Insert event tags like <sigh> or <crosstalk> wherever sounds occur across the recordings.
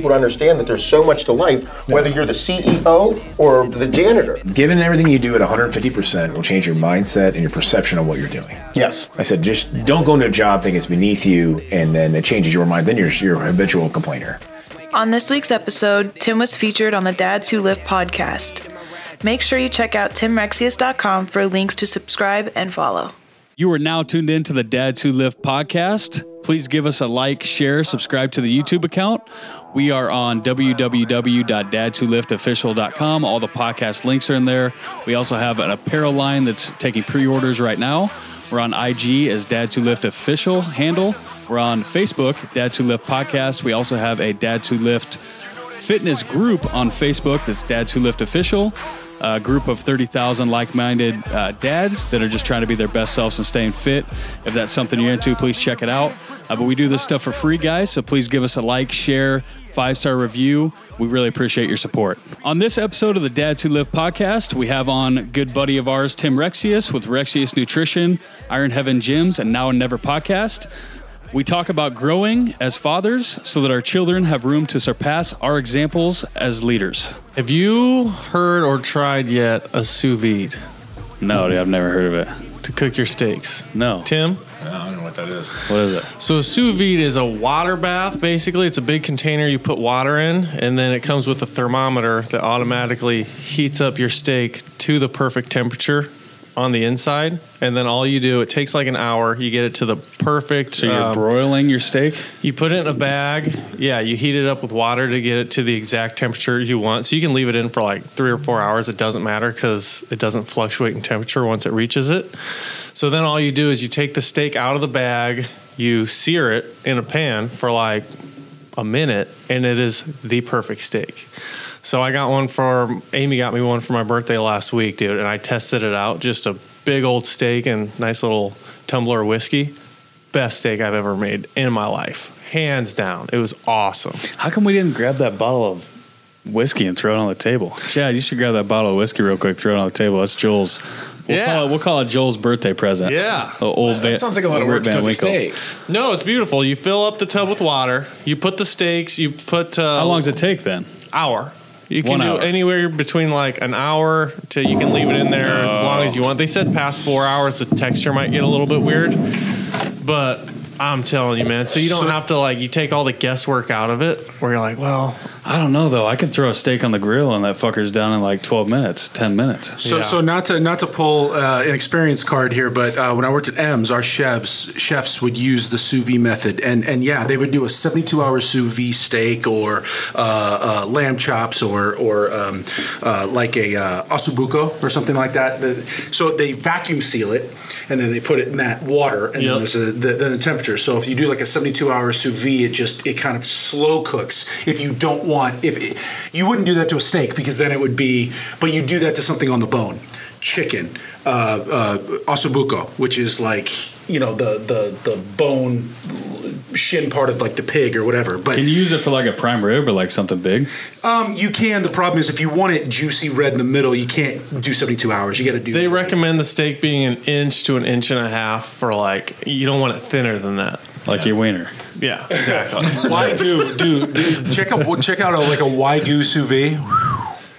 people to understand that there's so much to life, whether you're the CEO or the janitor. Given everything you do at 150% will change your mindset and your perception of what you're doing. Yes. I said, just don't go into a job thinking it's beneath you, and then it changes your mind. Then you're, you're a habitual complainer. On this week's episode, Tim was featured on the Dads Who Lift podcast. Make sure you check out timrexius.com for links to subscribe and follow. You are now tuned in to the Dads Who Lift podcast. Please give us a like, share, subscribe to the YouTube account. We are on www.dadswholiftofficial.com. All the podcast links are in there. We also have an apparel line that's taking pre-orders right now. We're on IG as Dads Who Lift official handle. We're on Facebook, Dads Who Lift podcast. We also have a Dads Who Lift fitness group on Facebook that's Dads Who Lift official a group of 30,000 like minded uh, dads that are just trying to be their best selves and staying fit. If that's something you're into, please check it out. Uh, but we do this stuff for free, guys. So please give us a like, share, five star review. We really appreciate your support. On this episode of the Dads Who Lift podcast, we have on good buddy of ours, Tim Rexius with Rexius Nutrition, Iron Heaven Gyms, and Now and Never podcast. We talk about growing as fathers so that our children have room to surpass our examples as leaders. Have you heard or tried yet a sous vide No, dude, I've never heard of it. to cook your steaks? No. Tim? I don't know what that is. What is it? So a sous vide is a water bath. Basically, it's a big container you put water in, and then it comes with a thermometer that automatically heats up your steak to the perfect temperature on the inside. And then all you do, it takes like an hour. You get it to the perfect. So you're um, broiling your steak? You put it in a bag. Yeah, you heat it up with water to get it to the exact temperature you want. So you can leave it in for like three or four hours. It doesn't matter because it doesn't fluctuate in temperature once it reaches it. So then all you do is you take the steak out of the bag, you sear it in a pan for like a minute, and it is the perfect steak. So I got one for Amy got me one for my birthday last week, dude, and I tested it out. Just a big old steak and nice little tumbler of whiskey. Best steak I've ever made in my life. Hands down. It was awesome. How come we didn't grab that bottle of whiskey and throw it on the table? Chad, you should grab that bottle of whiskey real quick, throw it on the table. That's Joel's. We'll, Yeah. call, it, we'll call it Joel's birthday present. Yeah. Oh, old Van, That sounds like a lot of work Rip to cook a steak. No, it's beautiful. You fill up the tub with water. You put the steaks. You put uh, How long does it take then? hour. You can One do hour. anywhere between like an hour to you can leave it in there as long as you want. They said past four hours the texture might get a little bit weird, but I'm telling you, man. So you don't have to like you take all the guesswork out of it. Where you're like, well, I don't know though. I can throw a steak on the grill and that fucker's done in like 12 minutes, 10 minutes. So, Yeah. so not to not to pull uh, an experience card here, but uh, when I worked at M's, our chefs chefs would use the sous vide method, and and yeah, they would do a seventy-two hour sous vide steak or uh, uh, lamb chops or or um, uh, like a uh, ossobuco or something like that. The, so they vacuum seal it, and then they put it in that water, and Yep. then there's a the, then the temperature. So if you do like a seventy-two hour sous vide, it just it kind of slow cooks. If you don't want if it, you wouldn't do that to a steak because then it would be, but you do that to something on the bone, chicken, uh, uh, ossobuco, which is like you know the the the bone shin part of like the pig or whatever. But Can you use it for like a prime rib or like something big? um, you can. The problem is if you want it juicy red in the middle, you can't do seventy two hours. You got to do. they recommend the steak being an inch to an inch and a half for like you don't want it thinner than that. Like your wiener. Yeah, exactly. <laughs> Why do do do- check out check out a, like a wagyu sous vide.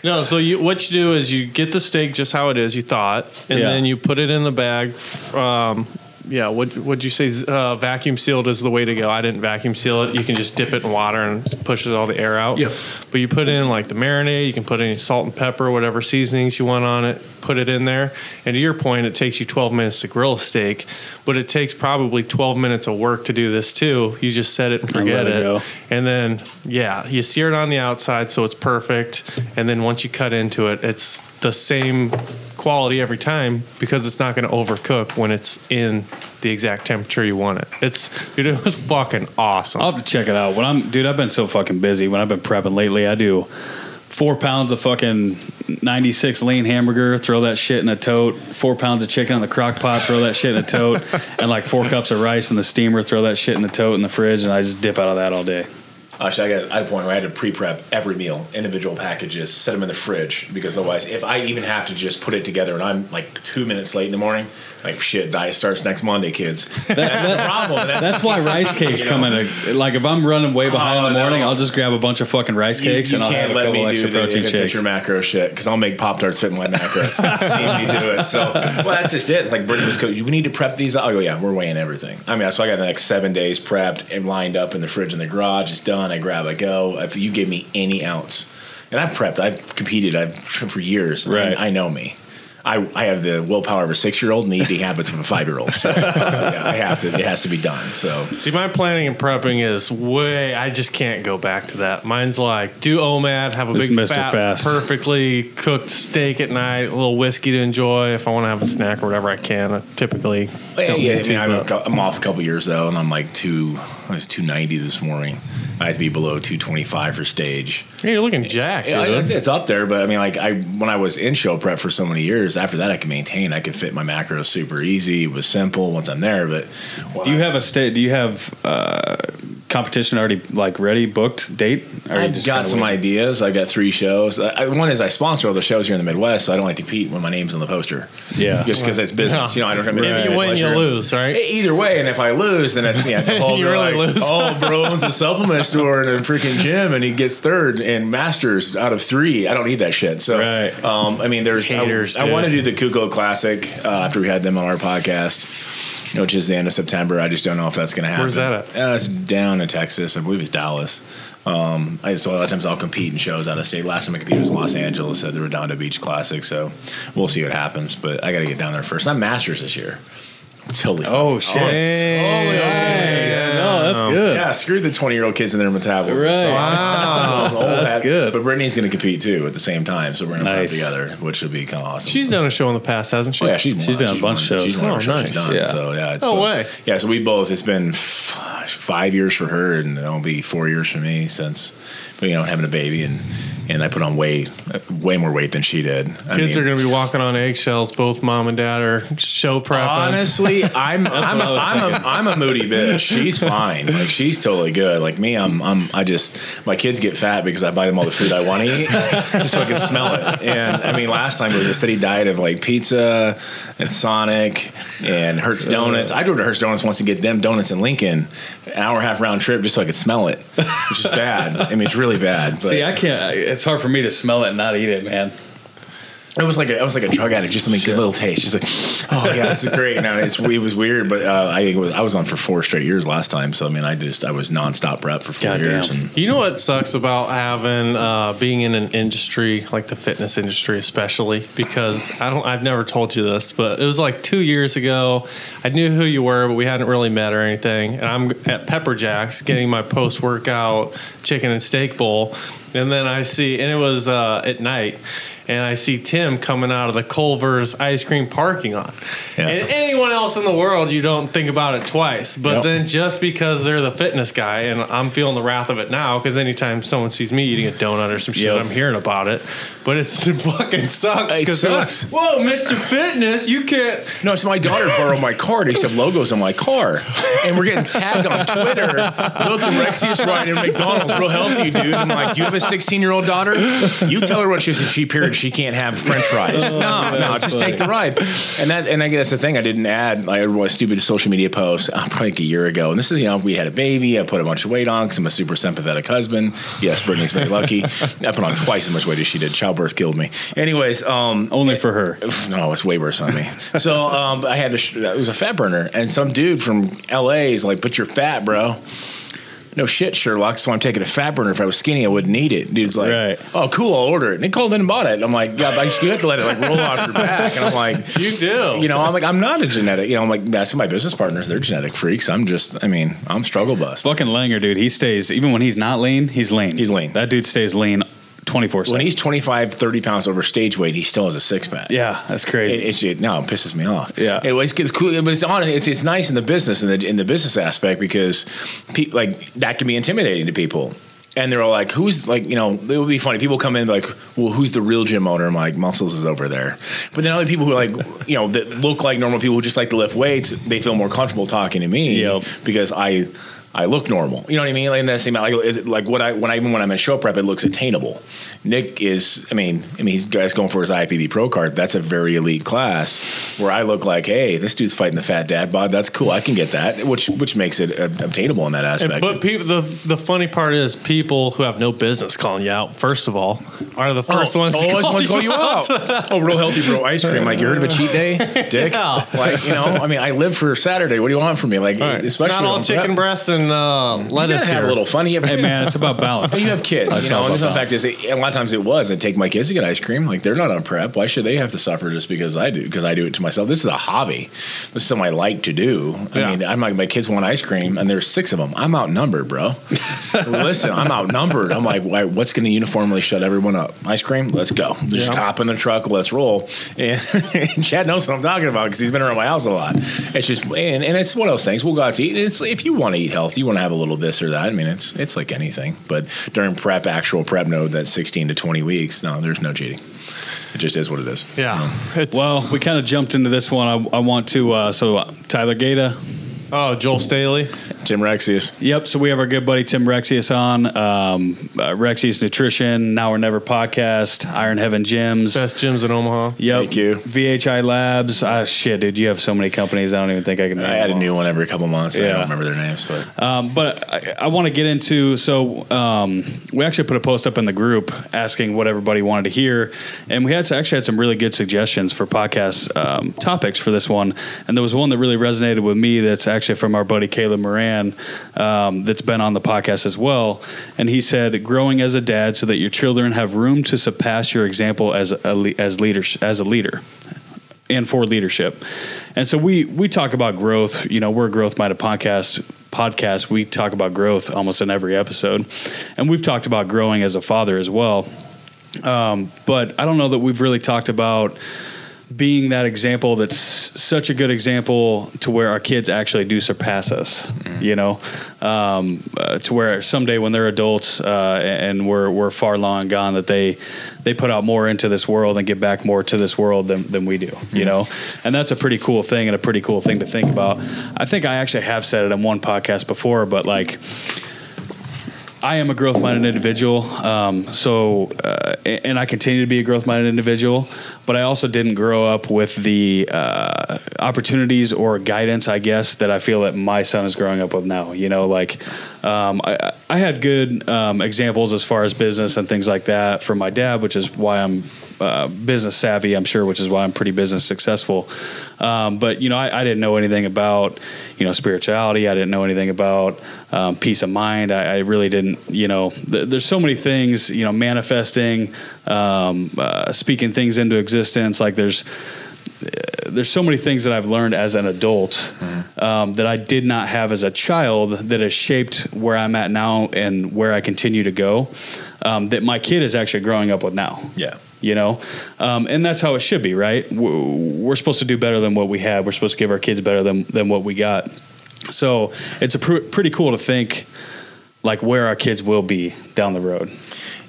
No, so you what you do is you get the steak just how it is, you thought, and Yeah. then you put it in the bag. Um, yeah, what would you say? Uh, vacuum sealed is the way to go. I didn't vacuum seal it. You can just dip it in water and push all the air out. Yep. But you put in like the marinade. You can put any salt and pepper, whatever seasonings you want on it. Put it in there. And to your point, it takes you 12 minutes to grill a steak, but it takes probably 12 minutes of work to do this too. You just set it and And forget let it it. go. And then, yeah, you sear it on the outside so it's perfect. And then once you cut into it, it's the same quality every time because it's not going to overcook when it's in the exact temperature you want it. It's, dude, it was fucking awesome. I'll have to check it out. When I'm, dude, I've been so fucking busy. When I've been prepping lately, I do four pounds of fucking 96 lean hamburger, throw that shit in a tote, four pounds of chicken in the crock pot, throw that shit in a tote, <laughs> and like four cups of rice in the steamer, throw that shit in the tote in the fridge, and I just dip out of that all day. Actually, I got at a point where I had to pre-prep every meal, individual packages, set them in the fridge because otherwise, if I even have to just put it together and I'm like two minutes late in the morning, like shit, diet starts next Monday, kids. <laughs> That's the problem. That's, That's why rice cakes come in a like if I'm running way behind Oh, in the oh, morning, no. I'll just grab a bunch of fucking rice cakes you and I'll can't have a let couple me extra do the protein if shakes. it's your macro shit because I'll make Pop Tarts fit in my macros. <laughs> You've seen me do it. So, well, that's just it. It's like Brittany was coach. We need to prep these. Oh yeah, we're weighing everything. I mean, so I got the next seven days prepped and lined up in the fridge in the garage. It's done. I grab, I go. If you give me any ounce, and I've prepped, I've competed, I've for years. Right. I, I know me. I, I have the willpower of a six year old and the eating habits of a five year old. So <laughs> yeah, I have to. It has to be done. So See, my planning and prepping is way. I just can't go back to that. Mine's like do OMAD, have a It's big fat, Fast. perfectly cooked steak at night, a little whiskey to enjoy. If I want to have a snack or whatever, I can. I typically Yeah, yeah, I mean, I'm, I'm, off a couple years though, and I'm like two. I was 290 this morning. I have to be below 225 for stage. Yeah, you're looking jacked. Yeah, it's, it's up there, but I mean, like I when I was in show prep for so many years, after that I could maintain. I could fit my macros super easy. It was simple once I'm there. But Do you have a state? Do you have uh, competition already like ready booked date? Or I've got some waiting? ideas. I've got three shows. I, I- one is I sponsor all the shows here in the Midwest, so I don't like to compete when my name's on the poster. Yeah. just because it's business. You know, I don't have any If you win, you lose, right? Either way, and if I lose, then it's yeah, the <laughs> whole You really like, lose. Oh, bro owns a <laughs> supplement store in a freaking gym, and he gets third and masters out of three. I don't need that shit. So, Right. um, I mean, there's Haters, I, I want to do the Kuko Classic uh, after we had them on our podcast. Which is the end of September. I just don't know if that's going to happen. Where's that at? Uh, it's down in Texas. I believe it's Dallas. Um, I, so a lot of times I'll compete in shows out of state. Last time I competed was in Los Angeles at the Redondo Beach Classic. So we'll see what happens. But I got to get down there first. I'm Masters this year. Totally. Oh, oh shit! totally okay. Nice. Yeah. No, that's good. Yeah, screw the 20 year old kids and their metabolism. Right. So, Wow. That's hat. good. But Brittany's going to compete too at the same time. So we're going to Nice. put together, which would be kind of awesome. She's done a show in the past, hasn't she? Oh, yeah, she's, She's won. done a bunch of shows. She's won Oh, her shows nice. she's done. Yeah. So yeah, it's No cool. way. Yeah, so we both. It's been f- five years for her, and it'll be four years for me since you know having a baby, and and I put on way way more weight than she did. I Kids mean, are going to be walking on eggshells. Both mom and dad are show prepping. Honestly, <laughs> I'm I'm, what I a, was I'm, a, thinking. I'm a moody bitch. She's fine. Like she's totally good. Like me, I'm I'm I just my kids get fat because I buy them all the food I want to eat <laughs> just so I can smell it. And I mean, last time it was a steady diet of like pizza and Sonic and Hurts Donuts. I drove to Hurts Donuts once to get them donuts in Lincoln, an hour and a half round trip just so I could smell it, which is bad. I mean, it's really bad. But See, I can't. It's hard for me to smell it and not eat it, man. It was like a, I was like a drug addict, just something good little taste. Just like, oh yeah, this is great. No, it's it was weird, but uh, I was I was on for four straight years last time. So I mean, I just I was nonstop rep for four Goddamn. years, and You know what sucks about having uh, being in an industry like the fitness industry, especially because I don't. I've never told you this, but it was like two years ago. I knew who you were, but we hadn't really met or anything. And I'm at PepperJax getting my post workout chicken and steak bowl, and then I see, and it was uh, at night. And I see Tim coming out of the Culver's ice cream parking lot. Yeah. And anyone else in the world, you don't think about it twice. But Yep. then just because they're the fitness guy, and I'm feeling the wrath of it now, because anytime someone sees me eating a donut or some shit, Yep. I'm hearing about it. But it's it <laughs> fucking sucks. It they're like, sucks. Whoa, Mr. Fitness, you can't. no, so my daughter borrowed my car. They used to have logos on my car, and we're getting tagged on Twitter. Look, the Rexius ride in McDonald's, real healthy, dude. I'm like, you have a 16 year old daughter? You tell her when she's a cheap period, she can't have French fries. <laughs> No, no, just funny. take the ride. And that, and I guess that's the thing. I didn't add I like a stupid social media post uh, probably like a year ago. And this is, you know, we had a baby. I put a bunch of weight on because I'm a super sympathetic husband. Yes, Brittany's very lucky. <laughs> I put on twice as much weight as she did. Childbirth killed me. Anyways, um, Only for her. no, it's way worse on me. So um, I had to. Sh- it was a fat burner, and some dude from L.A. is like, "But you're fat, bro." No shit, Sherlock. So I'm taking a fat burner. If I was skinny, I wouldn't eat it. Dude's like, Right. "Oh, cool, I'll order it." And he called in and bought it. And I'm like, "Yeah, but you have to let it like roll off your back." And I'm like, You do. You know, I'm like, I'm not a genetic. You know, I'm like, that's my business partners. They're genetic freaks. I'm just. I mean, I'm struggle bus. Fucking Langer, dude. He stays even when he's not lean. He's lean. He's lean. That dude stays lean, twenty four When he's 25, 30 pounds over stage weight, he still has a six pack. Yeah, that's It, crazy. it's it, no, it pisses me off. Yeah. it was it's cool, but it's on. It's it's nice in the business in the in the business aspect because people like that can be intimidating to people. And they're all like, "Who's like, you know?" It would be funny. People come in like, "Well, who's the real gym owner?" I'm like, "Muscles is over there." But then other people who are like, you know, that look like normal people who just like to lift weights, they feel more comfortable talking to me Yep. because I I look normal. You know what I mean? Like in that same like like what I when I even when I'm in show prep, it looks attainable. Nick is, I mean, I mean, he's guys going for his IFBB pro card. That's a very elite class where I look like, hey, this dude's fighting the fat dad bod. That's cool. I can get that, which which makes it uh, obtainable in that And, aspect. but people, the the funny part is people who have no business calling you out. First of all, are the first ones. to always call ones call you out. oh, real healthy bro ice cream. Like you heard of a cheat day, <laughs> Dick? Yeah. Like you know, I mean, I live for Saturday. What do you want from me? Like, All right. It's especially not all on chicken prep. breasts and uh, You lettuce gotta have here. a little fun. You Hey man, it's about balance. <laughs> you have kids. That's you know, and the fact is, a lot of times it was. I take my kids to get ice cream. Like they're not on prep. Why should they have to suffer just because I do? Because I do it to myself. This is a hobby. This is something I like to do. I mean, I'm like my kids want ice cream, and there's six of them. I'm outnumbered, bro. <laughs> Listen, I'm outnumbered. I'm like, why, what's going to uniformly shut everyone up? Ice cream. Let's go. Just Yeah. hop in the truck. Let's roll. And, <laughs> and Chad knows what I'm talking about because he's been around my house a lot. It's just and, and it's one of those things. We'll go out to eat. It's if you want to eat healthy, you want to have a little this or that. I mean, it's it's like anything. But during prep, actual prep node, that's 16 to 20 weeks. No, there's no cheating. It just is what it is. yeah. It's, Well, we kind of jumped into this one. I, I want to. Uh, so uh, Tyler Gata. oh, Joel Staley. Tim Rexius. Yep. So we have our good buddy Tim Rexius on. Um, uh, Rexius Nutrition, Now or Never podcast, Iron Heaven Gyms. Best gyms in Omaha. Yep. Thank you. VHI Labs. Ah, shit, dude, you have so many companies. I don't even think I can. I name add a new one every couple months. Yeah. I Yeah. don't remember their names, but Um, but I, I want to get into so um, we actually put a post up in the group asking what everybody wanted to hear, and we had actually had some really good suggestions for podcast um, topics for this one. And there was one that really resonated with me. That's actually from our buddy Caleb Moran, um, that's been on the podcast as well. And he said, "Growing as a dad so that your children have room to surpass your example as a as leaders as a leader." and for leadership. And so we we talk about growth. You know, we're a growth minded podcast. Podcast. We talk about growth almost in every episode, and we've talked about growing as a father as well. Um, but I don't know that we've really talked about being that example that's such a good example to where our kids actually do surpass us you know? Um, uh, to where someday when they're adults uh, and we're, we're far long gone that they they put out more into this world and give back more to this world than, than we do you know? And that's a pretty cool thing and a pretty cool thing to think about. I think i actually have said it in one podcast before but like I am a growth minded individual. Um, so, uh, and I continue to be a growth minded individual, but I also didn't grow up with the uh, opportunities or guidance, I guess, that I feel that my son is growing up with now. You know, like um, I, I had good um, examples as far as business and things like that from my dad, which is why I'm uh, business savvy, I'm sure, which is why I'm pretty business successful. Um, but you know, I, I didn't know anything about you know spirituality. I didn't know anything about um, peace of mind. I, I really didn't. You know, th- there's so many things. You know, manifesting, um, uh, speaking things into existence. Like there's there's so many things that I've learned as an adult um, that I did not have as a child that has shaped where I'm at now and where I continue to go. Um, that my kid is actually growing up with now yeah. You know? Um, and that's how it should be right? We're supposed to do better than what we have. We're supposed to give our kids better than, than what we got. So it's a pr- pretty cool to think like where our kids will be down the road.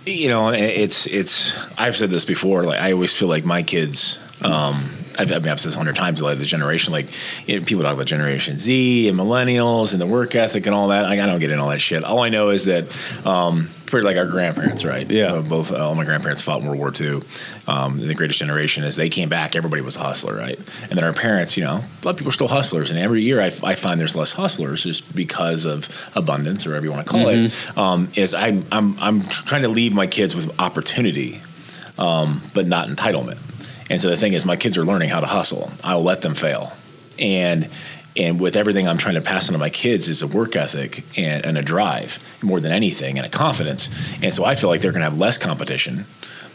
You know it's it's i've said this before like i always feel like my kids um I've, I've said this a hundred times. Like the generation, like you know, people talk about Generation Z and millennials and the work ethic and all that. Like, I don't get into all that shit. All I know is that um, compared to like our grandparents, right? Yeah. Uh, both uh, all my grandparents fought in World War II. Um, the Greatest Generation is they came back. Everybody was a hustler, right? And then our parents, you know, a lot of people are still hustlers. And every year, I, I find there's less hustlers just because of abundance or whatever you want to call it. Um, is I'm I'm I'm trying to leave my kids with opportunity um, but not entitlement. And so the thing is, my kids are learning how to hustle. I'll let them fail, and and with everything I'm trying to pass on to my kids is a work ethic and, and a drive more than anything, and a confidence. And so I feel like they're going to have less competition.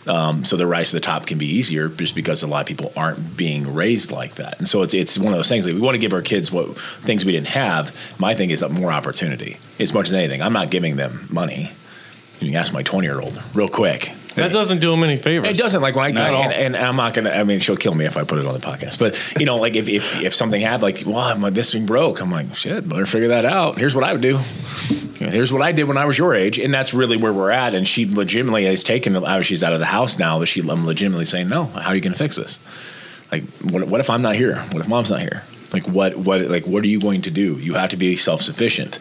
Um, so the rise to the top can be easier just because a lot of people aren't being raised like that. And so it's it's one of those things that we want to give our kids what things we didn't have. My thing is more opportunity as much as anything. I'm not giving them money. You can ask my 20 year old real quick. That doesn't do him any favors. It doesn't like when I Not at all. and, and I'm not gonna. I mean, she'll kill me if I put it on the podcast. But you know, like if if, if something happened, like, well, I'm like, this thing broke. I'm like, shit, better figure that out. Here's what I would do. Here's what I did when I was your age, and that's really where we're at. And she legitimately has taken. uh, She's out of the house now. That she, I'm legitimately saying, no. How are you going to fix this? Like, what, what if I'm not here? What if mom's not here? Like what what like what are you going to do? You have to be self sufficient,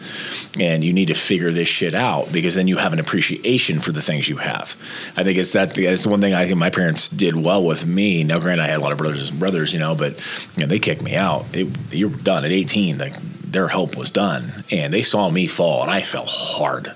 and you need to figure this shit out because then you have an appreciation for the things you have. I think it's that it's one thing I think my parents did well with me. Now, granted, I had a lot of brothers and brothers, you know, but you know, they kicked me out. It, you're done at 18. Like their help was done, and they saw me fall, and I fell hard.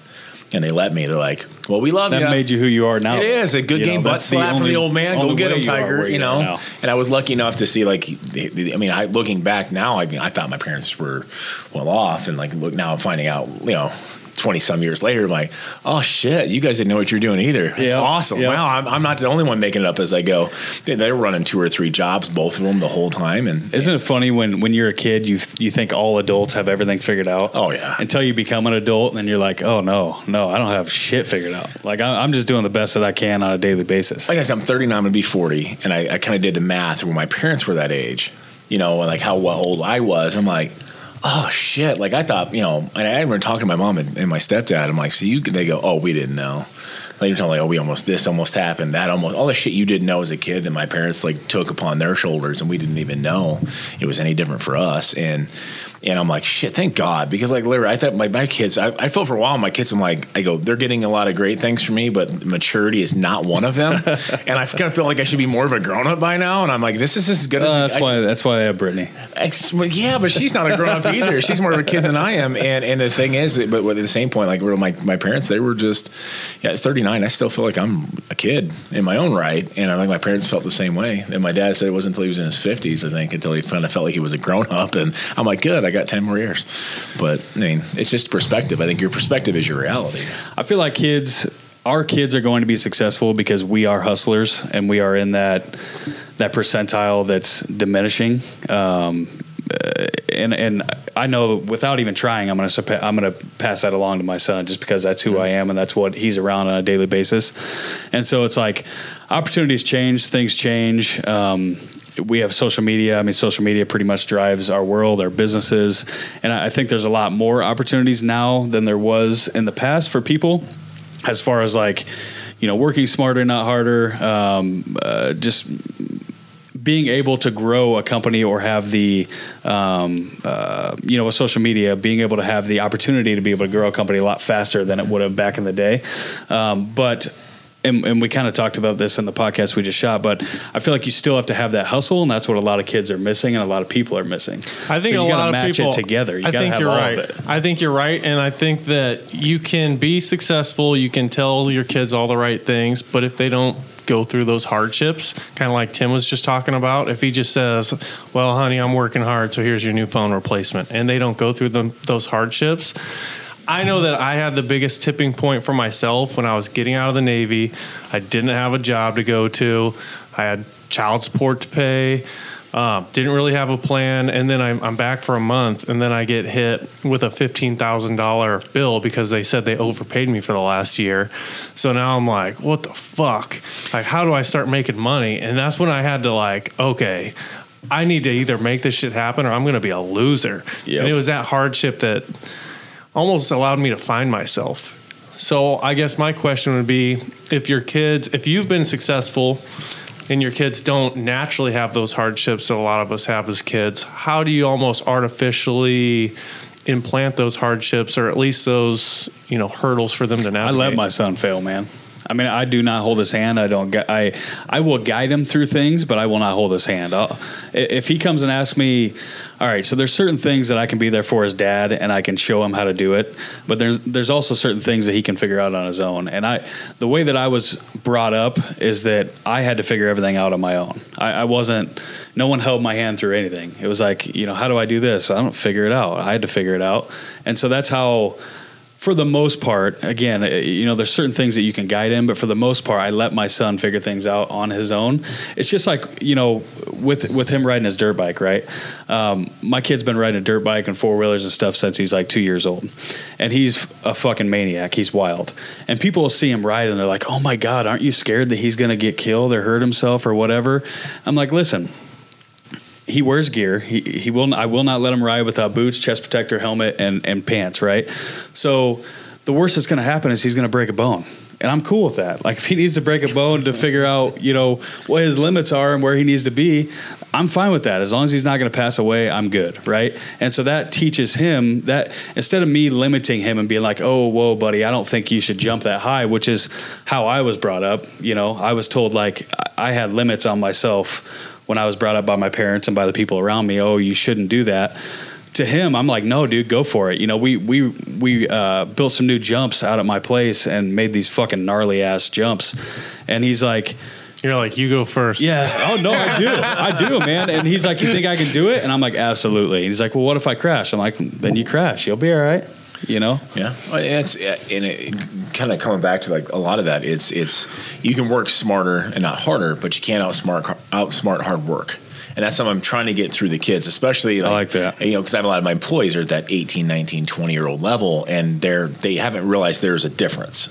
And they let me. They're like, "Well, we love That you." That made you who you are now. It is a good You game know, butt that's the slap from the old man. Go get him, you Tiger. You know. now. And I was lucky enough to see like, I mean, I looking back now, I mean, I thought my parents were well off, and like, look now, I'm finding out, you know. 20 some years later, I'm like, oh shit, you guys didn't know what you're doing either. It's Yeah, awesome. yeah. Wow, I'm, I'm not the only one making it up as I go. They- They're running two or three jobs, both of them, the whole time. And Isn't it funny when when you're a kid, you you think all adults have everything figured out? Oh, yeah. Until you become an adult, and then you're like, oh no, no, I don't have shit figured out. Like I, I'm just doing the best that I can on a daily basis. like I said, I'm 39, I'm gonna be 40, and I, I kind of did the math when my parents were that age, you know, like how old I was. I'm like, oh shit! Like I thought, you know, and I remember talking to my mom and, and my stepdad. I'm like, so you? They go, oh, we didn't know. Like you're telling like, oh, we almost this almost happened, that almost all the shit you didn't know as a kid that my parents like took upon their shoulders, and we didn't even know it was any different for us. And and I'm like, shit, thank God, because like literally, I thought my, my kids, I, I felt for a while, my kids, I'm like, I go, they're getting a lot of great things from me, but maturity is not one of them. <laughs> and I kind of feel like I should be more of a grown up by now. And I'm like, this is as good as Uh, that's I- why that's why I have Brittany. Well, yeah, but she's not a grown up either. She's more of a kid than I am. And and the thing is, but at the same point, like my my parents, they were just yeah, at 39. I still feel like I'm a kid in my own right, and I think my parents felt the same way. And my dad said it wasn't until he was in his 50s, I think, until he kind of felt like he was a grown up. And I'm like, good, I got 10 more years. But I mean, it's just perspective. I think your perspective is your reality. I feel like kids, our kids are going to be successful because we are hustlers and we are in that that percentile that's diminishing. Um, uh, and and I know without even trying, I'm gonna surpa- I'm gonna pass that along to my son just because that's who I am and that's what he's around on a daily basis. And so it's like opportunities change, things change. Um, we have social media. I mean, social media pretty much drives our world, our businesses, and I think there's a lot more opportunities now than there was in the past for people, as far as like, you know, working smarter, not harder. Um, uh, just being able to grow a company or have the um, uh, you know with social media being able to have the opportunity to be able to grow a company a lot faster than it would have back in the day um, but and, and we kind of talked about this in the podcast we just shot but i feel like you still have to have that hustle and that's what a lot of kids are missing and a lot of people are missing I think so a you gotta lot of match people it together you I think have you're right. I think you're right, and I think that you can be successful. You can tell your kids all the right things, but if they don't go through those hardships, kind of like Tim was just talking about, if he just says, "Well, honey, I'm working hard, so here's your new phone replacement," and they don't go through them those hardships. I know that I had the biggest tipping point for myself when I was getting out of the Navy. I didn't have a job to go to. I had child support to pay. Um, didn't really have a plan, and then I'm, I'm back for a month, and then I get hit with a fifteen thousand dollar bill because they said they overpaid me for the last year. So now I'm like, what the fuck? Like, how do I start making money? And that's when I had to like, okay, I need to either make this shit happen or I'm going to be a loser. Yep. And it was that hardship that almost allowed me to find myself. So I guess my question would be if your kids, if you've been successful and your kids don't naturally have those hardships that a lot of us have as kids, how do you almost artificially implant those hardships or at least those, you know, hurdles for them to navigate? I let my son fail, man. I mean, I do not hold his hand. I don't. gu- I I will guide him through things, but I will not hold his hand. I'll, if he comes and asks me, all right, so there's certain things that I can be there for as dad, and I can show him how to do it. But there's there's also certain things that he can figure out on his own. And I, the way that I was brought up is that I had to figure everything out on my own. I, I wasn't. No one held my hand through anything. It was like, you know, how do I do this? I don't figure it out. I had to figure it out, and so that's how for the most part, again, uh, you know, there's certain things that you can guide him, but for the most part, I let my son figure things out on his own. It's just like you know, with with him riding his dirt bike, right? Um, my kid's been riding a dirt bike and four wheelers and stuff since he's like two years old, and he's a fucking maniac. He's wild, and people will see him ride and they're like, "Oh my god, aren't you scared that he's gonna get killed or hurt himself or whatever?" I'm like, listen he wears gear. He he will. I will not let him ride without boots, chest protector, helmet, and and pants. Right. So the worst that's going to happen is he's going to break a bone. and I'm cool with that. Like if he needs to break a bone to figure out, you know, what his limits are and where he needs to be, I'm fine with that. As long as he's not going to pass away, I'm good, right? And so that teaches him that instead of me limiting him and being like, "Oh, whoa, buddy, I don't think you should jump that high," which is how I was brought up. You know, I was told like I had limits on myself when I was brought up by my parents and by the people around me. Oh, you shouldn't do that to him, I'm like, no, dude, go for it. You know, we we we uh, built some new jumps out at my place and made these fucking gnarly ass jumps, and he's like. You're like, you go first. Yeah. Oh no, I do. I do, man. And he's like, you think I can do it? And I'm like, absolutely. And he's like, well, what if I crash? I'm like, then you crash. You'll be all right. You know. Yeah, it's and it kind of coming back to like a lot of that. It's it's you can work smarter and not harder, but you can't outsmart outsmart hard work and that's something I'm trying to get through the kids, especially like, I like that. You know, because I have a lot of my employees are at that 18, 19, 20 year old level, and they're they haven't realized there's a difference.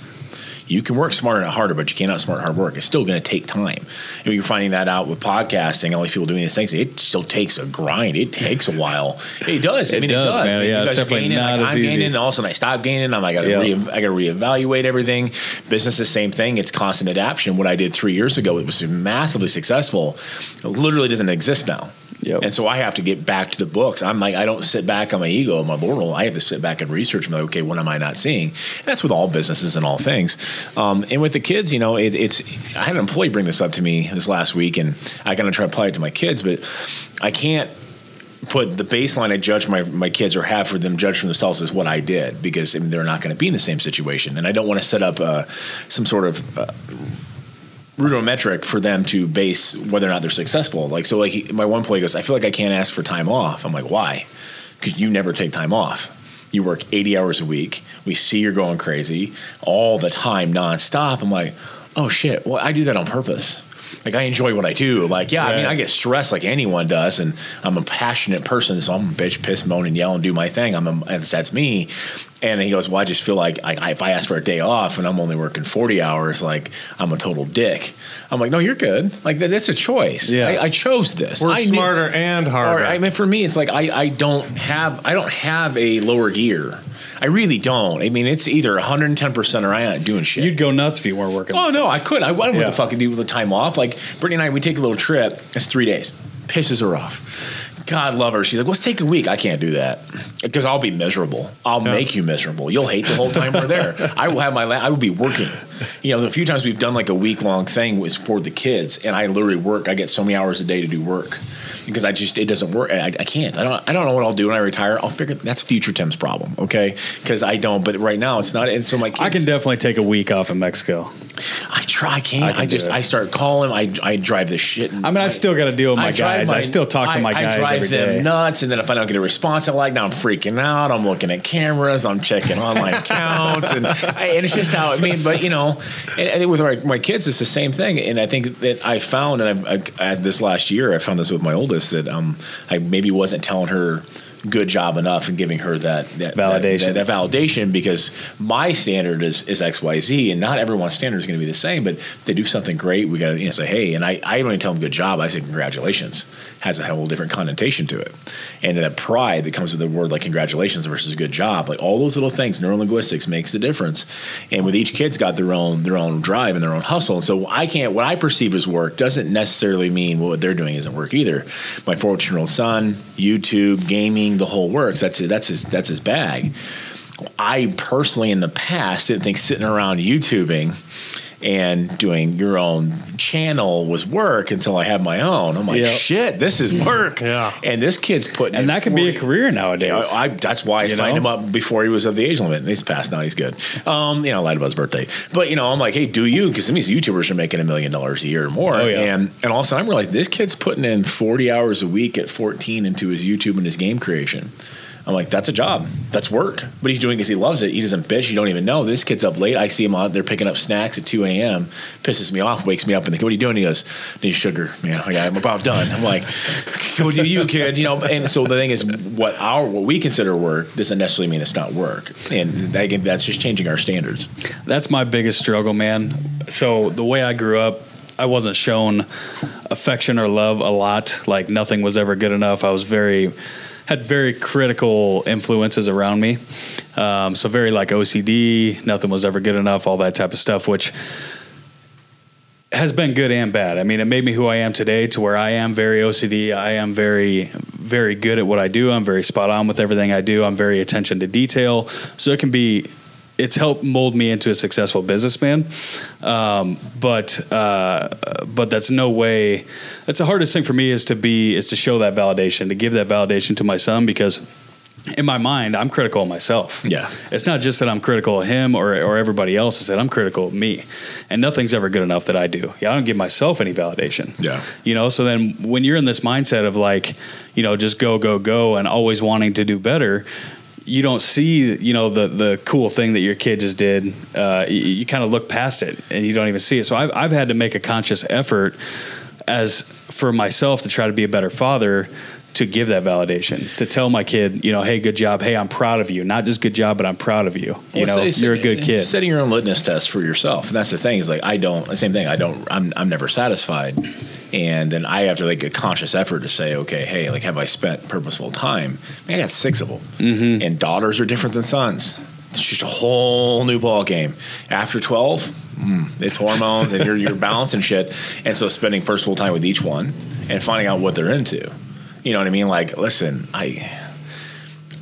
You can work smarter, not harder, but you cannot smart hard work. It's still going to take time. And you're finding that out with podcasting. All these people doing these things, it still takes a grind. It takes a while. It does. I It mean, does, it does. man. I mean, Yeah, it's definitely gaining, not like as I'm gaining, easy. and all of a sudden I stop gaining. I'm like, I got to Yeah. re- I got to reevaluate everything. Business, is the same thing. It's constant adaptation. What I did three years ago, it was massively successful. It literally doesn't exist now. Yep. And so I have to get back to the books. I'm like, I don't sit back on my ego, my laurel. I have to sit back and research. I'm like, okay, what am I not seeing? And that's with all businesses and all things. Um, and with the kids, you know, it, it's. I had an employee bring this up to me this last week, and I kind of try to apply it to my kids, but I can't put the baseline I judge my, my kids or have for them judge for themselves is what I did because I mean, they're not going to be in the same situation. And I don't want to set up uh, some sort of uh, rudimetric for them to base whether or not they're successful. Like, so like he, my one employee goes, I feel like I can't ask for time off. I'm like, why? Because you never take time off. You work 80 hours a week. We see you're going crazy all the time, nonstop. I'm like, oh shit. Well, I do that on purpose. Like I enjoy what I do. Like, yeah, I mean, I get stressed like anyone does, and I'm a passionate person, so I'm a bitch, piss, moan, and yell and do my thing. I'm a, that's me. And he goes, well, I just feel like I, I, if I ask for a day off and I'm only working 40 hours, like I'm a total dick. I'm like, no, you're good. Like that, that's a choice. Yeah. I, I chose this. Work I smarter and harder. or, I mean, for me, it's like I, I don't have I don't have a lower gear. I really don't. I mean, it's either 110 percent or I ain't doing shit. You'd go nuts if you weren't working. Oh no, I could. I wouldn't know Yeah. what the fuck to do with the time off. Like Brittany and I, we take a little trip. It's three days. Pisses her off. God love her. She's like, let's take a week. I can't do that because I'll be miserable. I'll make you miserable. You'll hate the whole time we're there. I will have my. La- I will be working. You know, the few times we've done like a week long thing was for the kids, and I literally work. I get so many hours a day to do work because I just it doesn't work. I, I can't. I don't. I don't know what I'll do when I retire. I'll figure that's future Tim's problem. Okay, because I don't. But right now it's not. And so my kids, I can definitely take a week off in Mexico. I try. I can't. I I, can do just. I start calling. I. I drive this shit. I mean, I still got to deal with my drive guys. I still talk to I- my I guys drive every them day. nuts, and then if I don't get a response I like, now I'm freaking out. I'm looking at cameras. I'm checking online accounts, and I, and it's just how I mean. But you know, and I think with my, my kids, it's the same thing. And I think that I found, and I, I, I had this last year, I found this with my oldest that um, I maybe wasn't telling her good job enough and giving her that, that Validation. that, that validation because my standard is is X Y Z and not everyone's standard is going to be the same but they do something great we got to you know say hey and I, I don't even tell them good job I say congratulations has a whole different connotation to it. And that pride that comes with the word like congratulations versus good job like all those little things neurolinguistics makes a difference. And with each kid's got their own their own drive and their own hustle. And so I can't what I perceive as work doesn't necessarily mean what they're doing isn't work either. My 14 year old son YouTube gaming the whole works that's that's his that's his bag. I personally, in the past, didn't think sitting around YouTubing and doing your own channel was work until I had my own. I'm like, Yeah. shit, this is work. Yeah. And this kid's putting in and that can be a career nowadays. I, I, that's why I You signed know? him up before he was of the age limit. He's passed now. He's good. Um, you know, I lied about his birthday, but you know, I'm like, hey, do you? Because some of these YouTubers are making a million dollars a year or more. Oh, yeah. And and all of a sudden, I'm realizing this kid's putting in 40 hours a week at 14 into his YouTube and his game creation. I'm like, that's a job. That's work. But he's doing because he loves it. He doesn't bitch. You don't even know. This kid's up late. I see him out there picking up snacks at 2 a.m. Pisses me off, wakes me up, and think, what are you doing? He goes, need sugar. Man, I I'm about done. I'm like, go do you, kid. You know, and so the thing is, what our what we consider work doesn't necessarily mean it's not work. And that, that's just changing our standards. That's my biggest struggle, man. So the way I grew up, I wasn't shown affection or love a lot. Like nothing was ever good enough. I was very had very critical influences around me. Um, so very like OCD, nothing was ever good enough, all that type of stuff, which has been good and bad. I mean, it made me who I am today to where I am very OCD. I am very, very good at what I do. I'm very spot on with everything I do. I'm very attention to detail. So it can be, it's helped mold me into a successful businessman. Um, but, uh, but that's no way, that's the hardest thing for me is to be, is to show that validation, to give that validation to my son because in my mind, I'm critical of myself. Yeah. It's not just that I'm critical of him or, or everybody else, it's that I'm critical of me. And nothing's ever good enough that I do. Yeah, I don't give myself any validation. Yeah. You know, so then when you're in this mindset of like, you know, just go, go, go and always wanting to do better, you don't see, you know, the the cool thing that your kid just did. Uh, you, you kind of look past it and you don't even see it. So I've, I've had to make a conscious effort as for myself to try to be a better father to give that validation to tell my kid you know hey good job hey i'm proud of you not just good job but i'm proud of you you Well, know it's- you're a good kid Setting your own litmus test for yourself, and that's the thing. Is like I don't. The same thing. I don't. I'm. I'm never satisfied, and then I have to like a conscious effort to say, okay, hey, like have I spent purposeful time? I, mean, I got six of them, Mm-hmm. and daughters are different than sons. It's just a whole new ball game. After twelve, mm, it's hormones, and you're you're balancing shit, and so spending purposeful time with each one and finding out what they're into. You know what I mean? Like, listen, I.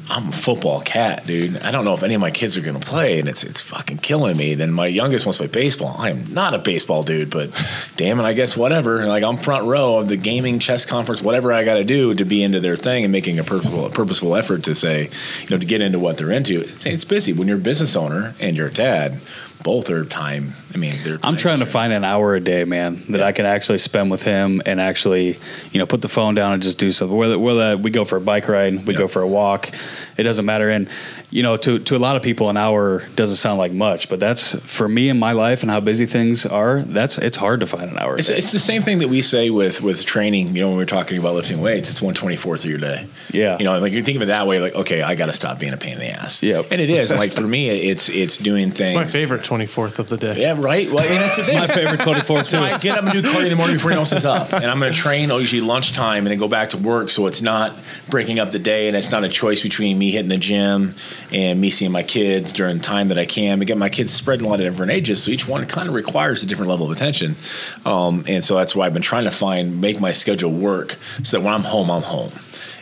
I'm a football cat, dude. I don't know if any of my kids are going to play, and it's it's fucking killing me. Then my youngest wants to play baseball. I am not a baseball dude, but <laughs> damn it, I guess whatever. Like I'm front row of the gaming chess conference, whatever I got to do to be into their thing and making a purposeful a purposeful effort to say, you know, to get into what they're into. It's, it's busy when you're a business owner and you're a dad. Both are time. I mean, they're. I'm trying to find an hour a day, man, that I can actually spend with him and actually, you know, put the phone down and just do something. Whether whether we go for a bike ride, we Yeah. go for a walk, it doesn't matter. And you know, to to a lot of people, an hour doesn't sound like much, but that's for me in my life and how busy things are. That's it's hard to find an hour. A It's, day. it's the same thing that we say with with training. You know, when we're talking about lifting weights, it's one twenty fourth of your day. Yeah. You know, like you think of it that way, like okay, I got to stop being a pain in the ass. Yep. And it is like for me, it's it's doing things. My favorite 24th of the day. Yeah, right. Well, and that's the thing. my favorite 24 So I too. get up and do cardio in the morning before anyone else is up, <laughs> and I'm going to train usually lunchtime, and then go back to work. So it's not breaking up the day, and it's not a choice between me hitting the gym and me seeing my kids during the time that I can. Again, my kids spread in a lot of different ages, so each one kind of requires a different level of attention, um, and so that's why I've been trying to find make my schedule work so that when I'm home, I'm home.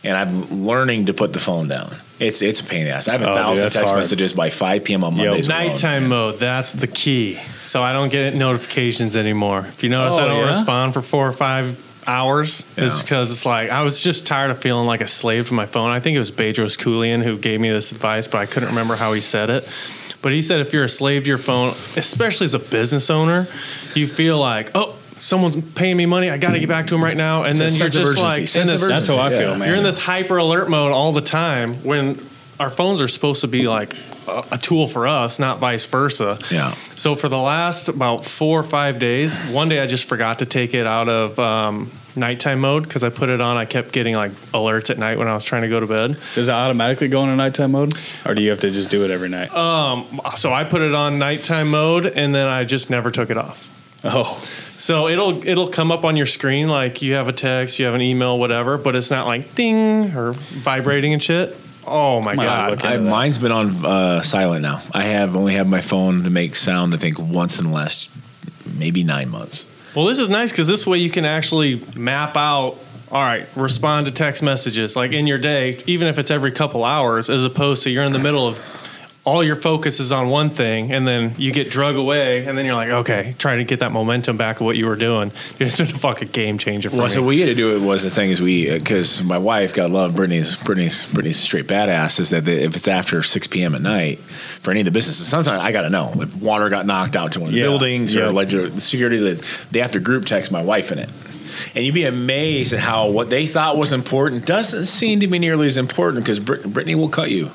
And I'm learning to put the phone down. It's it's a pain in the ass. I have a Oh, dude, thousand text hard. messages by 5 p.m. on Mondays. alone. Nighttime mode, that's the key. So I don't get notifications anymore. If you notice Oh, I don't yeah? respond for four or five hours, it's Yeah. because it's like I was just tired of feeling like a slave to my phone. I think it was Bedros Keuilian who gave me this advice, but I couldn't remember how he said it. But he said if you're a slave to your phone, especially as a business owner, you feel like, oh, someone's paying me money. I got to get back to him right now. And It's then you're just urgency. like, in Sense of this- That's how I Yeah. feel, man. you're in this hyper alert mode all the time when our phones are supposed to be like a, tool for us, not vice versa. Yeah. So for the last about four or five days, one day I just forgot to take it out of um, nighttime mode because I put it on. I kept getting like alerts at night when I was trying to go to bed. Does it automatically go into nighttime mode, or do you have to just do it every night? Um, so I put it on nighttime mode and then I just never took it off. oh, So it'll it'll come up on your screen like you have a text, you have an email, whatever, but it's not like ding or vibrating and shit. Oh my Might god! look I, mine's been on uh, silent now. I have only had my phone to make sound. I think once in the last maybe nine months. Well, this is nice because this way you can actually map out. All right, respond to text messages like in your day, even if it's every couple hours, as opposed to you're in the middle of all your focus is on one thing, and then you get drug away, and then you're like, okay, trying to get that momentum back of what you were doing. <laughs> It's been a fucking game changer for Well, me. so we had to do it was the thing is we uh, because my wife got love Brittany's Brittany's Brittany's straight badass is that if it's after six p.m. at night for any of the businesses, sometimes I got to know if water got knocked out to one of the Yeah. buildings or Yep. like the security. They have to group text my wife in it. And you'd be amazed at how what they thought was important doesn't seem to be nearly as important because Brit- Brittany will cut you.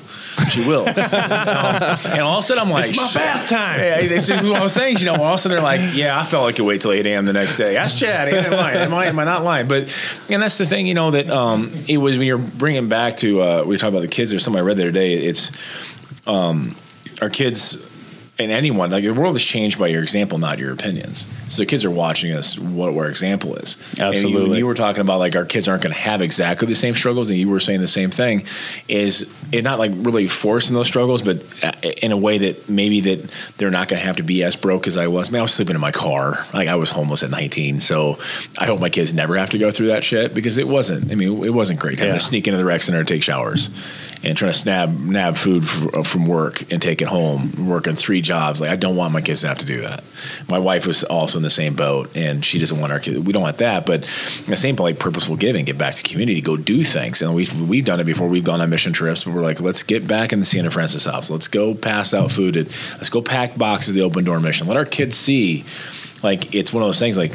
She will. You <laughs> know? And all of a sudden, I'm like, It's my bath time. Yeah, it's just one of those things, you know. All of a sudden, they're like, "Yeah, I felt like it wait till 8 a.m. the next day." Ask Chad. Am I, am I, am I not lying? But and that's the thing, you know, that um, it was when you're bringing back to uh, we were talking about the kids. There's something I read the other day. It's um, our kids and anyone like the world is changed by your example, not your opinions. So kids are watching us what our example is. And you- Absolutely. you, were talking about like our kids aren't going to have exactly the same struggles, and you were saying the same thing. Is it not like really forcing those struggles, but uh, in a way that maybe that they're not going to have to be as broke as I was. I mean, I was sleeping in my car. Like I was homeless at 19, so I hope my kids never have to go through that shit because it wasn't. I mean, it wasn't great having Yeah. to sneak into the rec center and take showers. And trying to snab nab food from work and take it home, working three jobs. Like I don't want my kids to have to do that. My wife was also in the same boat, and she doesn't want our kids. We don't want that, but the same like purposeful giving, get back to community, go do things. And we've we've done it before. We've gone on mission trips. But we're like, let's get back in the Siena Francis house. Let's go pass out food. Let's go pack boxes. The open door mission. Let our kids see. Like it's one of those things. Like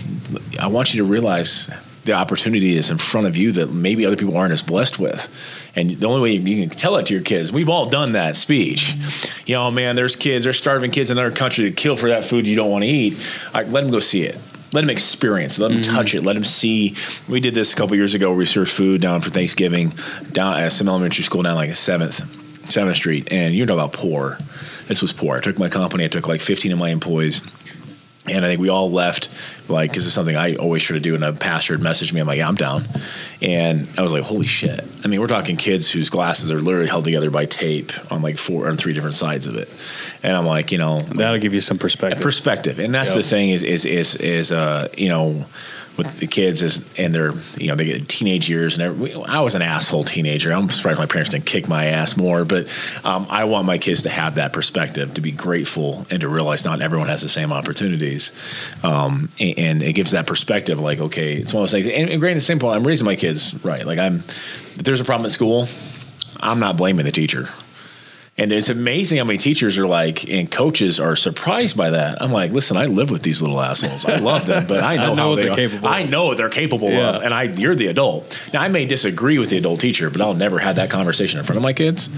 I want you to realize the opportunity is in front of you that maybe other people aren't as blessed with. And the only way you can tell it to your kids, we've all done that speech. You know, man, there's kids, there's starving kids in our country to kill for that food you don't want to eat. Right, let them go see it. Let them experience it. Let them mm-hmm. touch it. Let them see. We did this a couple years ago. We served food down for Thanksgiving down at some elementary school down like a Seventh, Seventh Street, and you know about poor. This was poor. I took my company. I took like 15 of my employees. And I think we all left, like, because it's something I always try to do. And a pastor had messaged me. I'm like, yeah, I'm down. And I was like, holy shit. I mean, we're talking kids whose glasses are literally held together by tape on like four on three different sides of it. And I'm like, you know, That'll give you some perspective. perspective and that's Yep. the thing is is is is uh you know with the kids is and they're you know they get teenage years and every, I was an asshole teenager. I'm surprised my parents didn't kick my ass more, but um, I want my kids to have that perspective, to be grateful, and to realize not everyone has the same opportunities. Um, and, and it gives that perspective, like okay, it's one of those things. And, and granted, same point, I'm raising my kids right. Like I'm, if there's a problem at school, I'm not blaming the teacher. And it's amazing how many teachers are like, and coaches are surprised by that. I'm like, listen, I live with these little assholes. I love them, but I <laughs> know, I know how they they're are. capable I know what they're capable Yeah. of, and I, you're the adult. Now, I may disagree with the adult teacher, but I'll never have that conversation in front of my kids,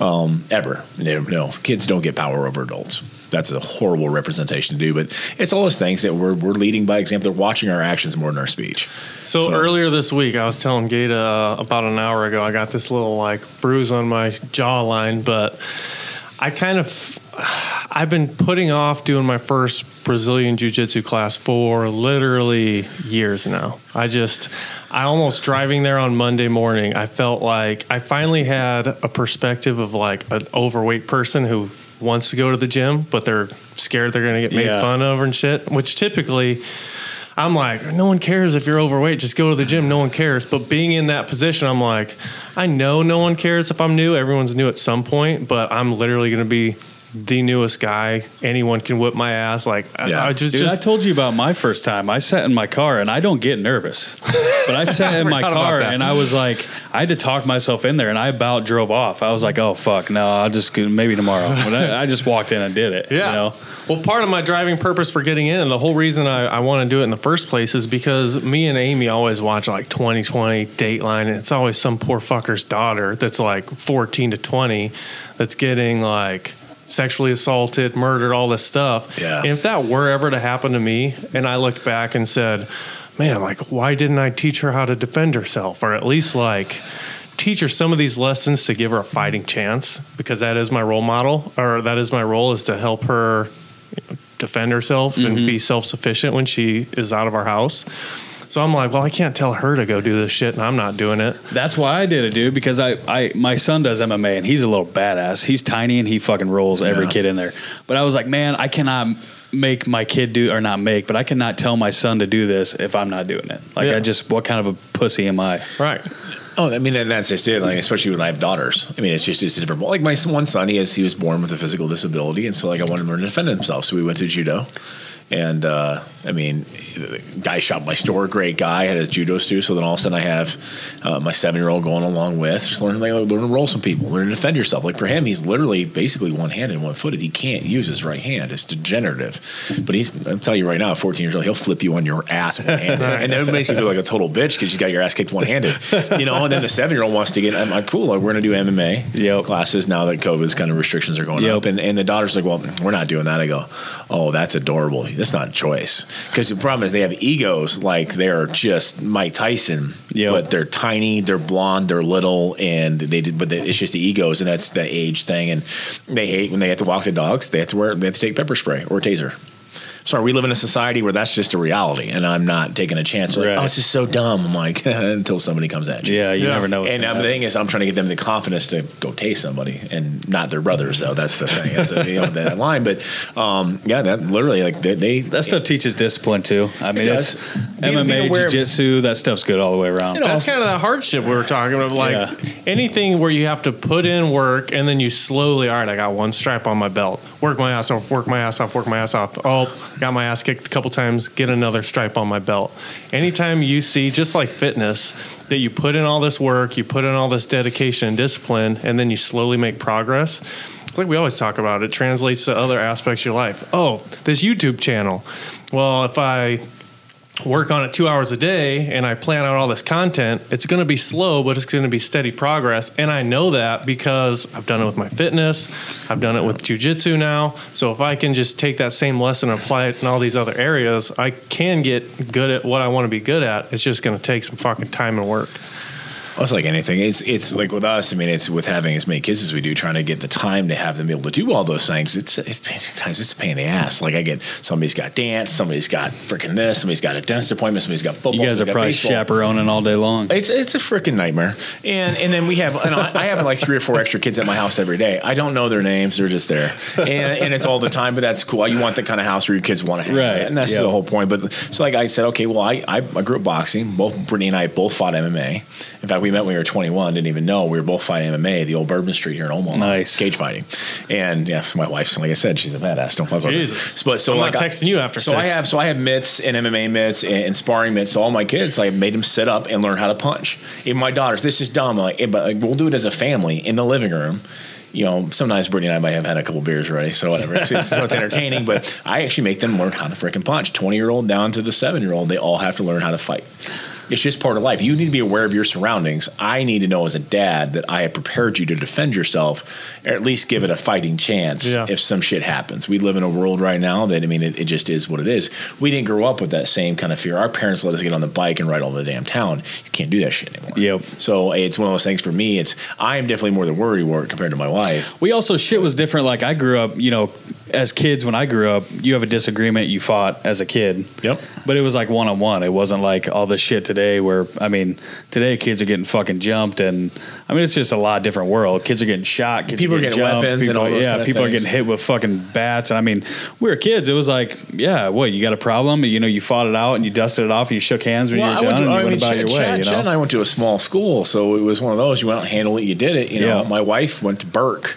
um, ever. No, no, kids don't get power over adults. That's a horrible representation to do, but it's all those things that we're, we're leading by example. They're watching our actions more than our speech. So, earlier this week, I was telling Gata uh, about an hour ago, I got this little like bruise on my jawline, but I kind of <sighs> I've been putting off doing my first Brazilian Jiu Jitsu class for literally years now. I just I almost driving there on Monday morning, I felt like I finally had a perspective of like an overweight person who wants to go to the gym, but they're scared they're going to get made Yeah. fun of and shit, which typically I'm like, no one cares if you're overweight. Just go to the gym. No one cares. But being in that position, I'm like, I know no one cares if I'm new. Everyone's new at some point, but I'm literally going to be the newest guy. Anyone can whip my ass. Like, I- Yeah. I, just, Dude, just I told you about my first time. I sat in my car and I don't get nervous, but I sat <laughs> in my car and I was like, I had to talk myself in there, and I about drove off. I was like, oh fuck, no, I'll just maybe tomorrow. But I, I just walked in and did it. Yeah. You know? Well, part of my driving purpose for getting in, and the whole reason I, I want to do it in the first place is because me and Amy always watch like 2020 Dateline, and it's always some poor fucker's daughter that's like 14 to 20 that's getting like sexually assaulted, murdered, all this stuff. Yeah. And if that were ever to happen to me, and I looked back and said, man, like, why didn't I teach her how to defend herself? Or at least like, teach her some of these lessons to give her a fighting chance because that is my role model or that is my role is to help her defend herself and mm-hmm. be self-sufficient when she is out of our house so i'm like well i can't tell her to go do this shit and i'm not doing it That's why I did it, dude. Because I, I, my son does MMA and he's a little badass. He's tiny and he fucking rolls every Yeah. kid in there. But I was like, man, I cannot make my kid do or not make, but I cannot tell my son to do this if I'm not doing it. Like, Yeah. I just, what kind of a pussy am I? right Oh, I mean, and that's just it. Like, especially when I have daughters. I mean, it's just it's a different. Ball. Like my one son, he has he was born with a physical disability, and so like I wanted him to learn to defend himself. So we went to judo, and uh, I mean, the guy shot my store, great guy, had his judo too. So then all of a sudden I have uh, my seven year old going along with just learning like learn to roll some people, learn to defend yourself. Like for him, he's literally basically one handed, one footed. He can't use his right hand. It's degenerative. But he's I'm telling you right now, at 14 years old, he'll flip you on your ass one handed, <laughs> and then it makes you feel like a total bitch because you got your ass kicked one handed. <laughs> You know, and then the seven year old wants to get. I'm like, cool. Like, we're gonna do MMA Yep. classes now that COVID's kind of restrictions are going Yep. up, and and the daughter's like, well, we're not doing that. I go, oh, that's adorable. That's not a choice. Because the problem is they have egos like they're just Mike Tyson, Yep. but they're tiny, they're blonde, they're little, and they did. But it's just the egos, and that's the age thing. And they hate when they have to walk the dogs. They have to wear. They have to take pepper spray or taser. Sorry, we live in a society where that's just a reality, and I'm not taking a chance. Like, Right. oh, it's just so dumb. I'm like, <laughs> until somebody comes at you. Yeah, you Yeah. never know. what's And um, the thing is, I'm trying to get them the confidence to go tase somebody, and not their brothers. Though that's the thing. That's the, you know, that line. But um, yeah, that literally like they, they that stuff teaches discipline too. I mean, does. it's Being- being MMA, aware jiu-jitsu. That stuff's good all the way around. That's kind of the hardship we were talking about. Like Yeah. anything where you have to put in work and then you slowly, all right, I got one stripe on my belt. Work my ass off, work my ass off, work my ass off. Oh, got my ass kicked a couple times, get another stripe on my belt. Anytime you see, just like fitness, that you put in all this work, you put in all this dedication and discipline, and then you slowly make progress. Like we always talk about, it translates to other aspects of your life. Oh, this YouTube channel. Well, if I work on it two hours a day and I plan out all this content, it's going to be slow, but it's going to be steady progress. And I know that because I've done it with my fitness, I've done it with jujitsu now. So if I can just take that same lesson and apply it in all these other areas, I can get good at what I want to be good at. It's just going to take some fucking time and work. Well, it's like anything. It's it's like with us. I mean, it's with having as many kids as we do, trying to get the time to have them be able to do all those things. It's it's guys, it's a pain in the ass. Like I get somebody's got dance, somebody's got freaking this, somebody's got a dentist appointment, somebody's got football. You guys are probably baseball. chaperoning all day long. It's it's a freaking nightmare. And and then we have and I I have like three or four extra kids at my house every day. I don't know their names; they're just there, and, and it's all the time. But that's cool. You want the kind of house where your kids want to hang, Right. and that's Yep. the whole point. But so like I said, okay, well I, I I grew up boxing. Both Brittany and I both fought MMA. In fact, we met when we were 21. Didn't even know we were both fighting MMA. The old Bourbon Street here in Omaha. Nice. cage fighting. And yes, my wife's like I said, she's a badass. Don't fuck with her. Jesus. But so I'm like not I- texting you after So I have so I have mitts and MMA mitts and, and sparring mitts. So all my kids, I made them sit up and learn how to punch. Even my daughters, this is dumb. Like, eh, but like, we'll do it as a family in the living room. You know, sometimes Brittany and I might have had a couple beers already, so whatever. It's, it's, so it's entertaining, but I actually make them learn how to freaking punch. Twenty year old down to the seven year old, they all have to learn how to fight. It's just part of life. You need to be aware of your surroundings. I need to know as a dad that I have prepared you to defend yourself, or at least give it a fighting chance Yeah. if some shit happens. We live in a world right now that I mean, it, it just is what it is. We didn't grow up with that same kind of fear. Our parents let us get on the bike and ride all over the damn town. You can't do that shit anymore. Yep. So it's one of those things for me. It's I am definitely more the worry wart compared to my wife. We also shit was different. Like I grew up, you know, as kids when I grew up, you have a disagreement, you fought as a kid. Yep. But it was like one on one. It wasn't like all this shit today where I mean, today kids are getting fucking jumped and I mean it's just a lot different world. Kids are getting shot, kids People are getting, getting jumped, weapons and all those Yeah, kind of people are getting hit with fucking bats. And I mean, we were kids. It was like, yeah, what, you got a problem? You know, you fought it out and you dusted it off and you shook hands when you were I done to, and you I went mean, about Chad, your way, Chad, you Chad know? and I went to a small school, so it was one of those. You went out and handle it, you did it. You know, Yeah. my wife went to Burke.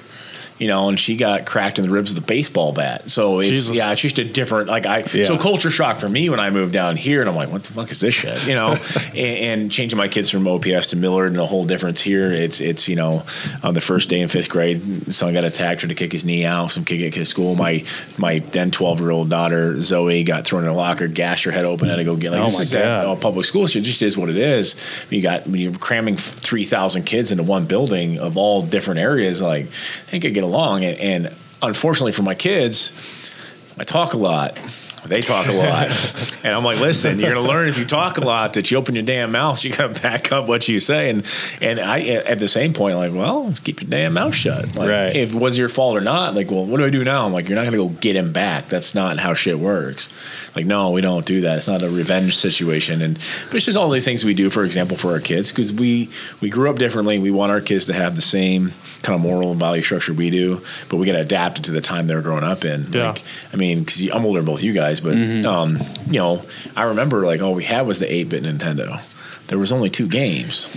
You know, and she got cracked in the ribs with a baseball bat. So it's Jesus. yeah, it's just a different like I. Yeah. So culture shock for me when I moved down here, and I'm like, what the fuck is this shit? You know, <laughs> and, and changing my kids from OPS to Millard and a whole difference here. It's it's you know, on the first day in fifth grade, son got attacked, trying to kick his knee out. Some kid at school. My my then 12 year old daughter Zoe got thrown in a locker, gashed her head open, had to go get like Oh this my is that- God. public schools. It just is what it is. You got when you're cramming three thousand kids into one building of all different areas. Like they could get along, and, and unfortunately for my kids, I talk a lot. They talk a lot, and I'm like, listen, you're gonna learn if you talk a lot that you open your damn mouth, you gotta back up what you say. And and I at the same point, like, well, keep your damn mouth shut. Like, Right. If it was your fault or not, like, well, what do I do now? I'm like, you're not gonna go get him back. That's not how shit works. Like, no, we don't do that. It's not a revenge situation. And but it's just all the things we do, for example, for our kids, because we we grew up differently. We want our kids to have the same kind of moral and value structure we do, but we got to adapt it to the time they're growing up in. Yeah. Like, I mean, because I'm older than both you guys, but um, you know, I remember like all we had was the 8-bit Nintendo. There was only two games.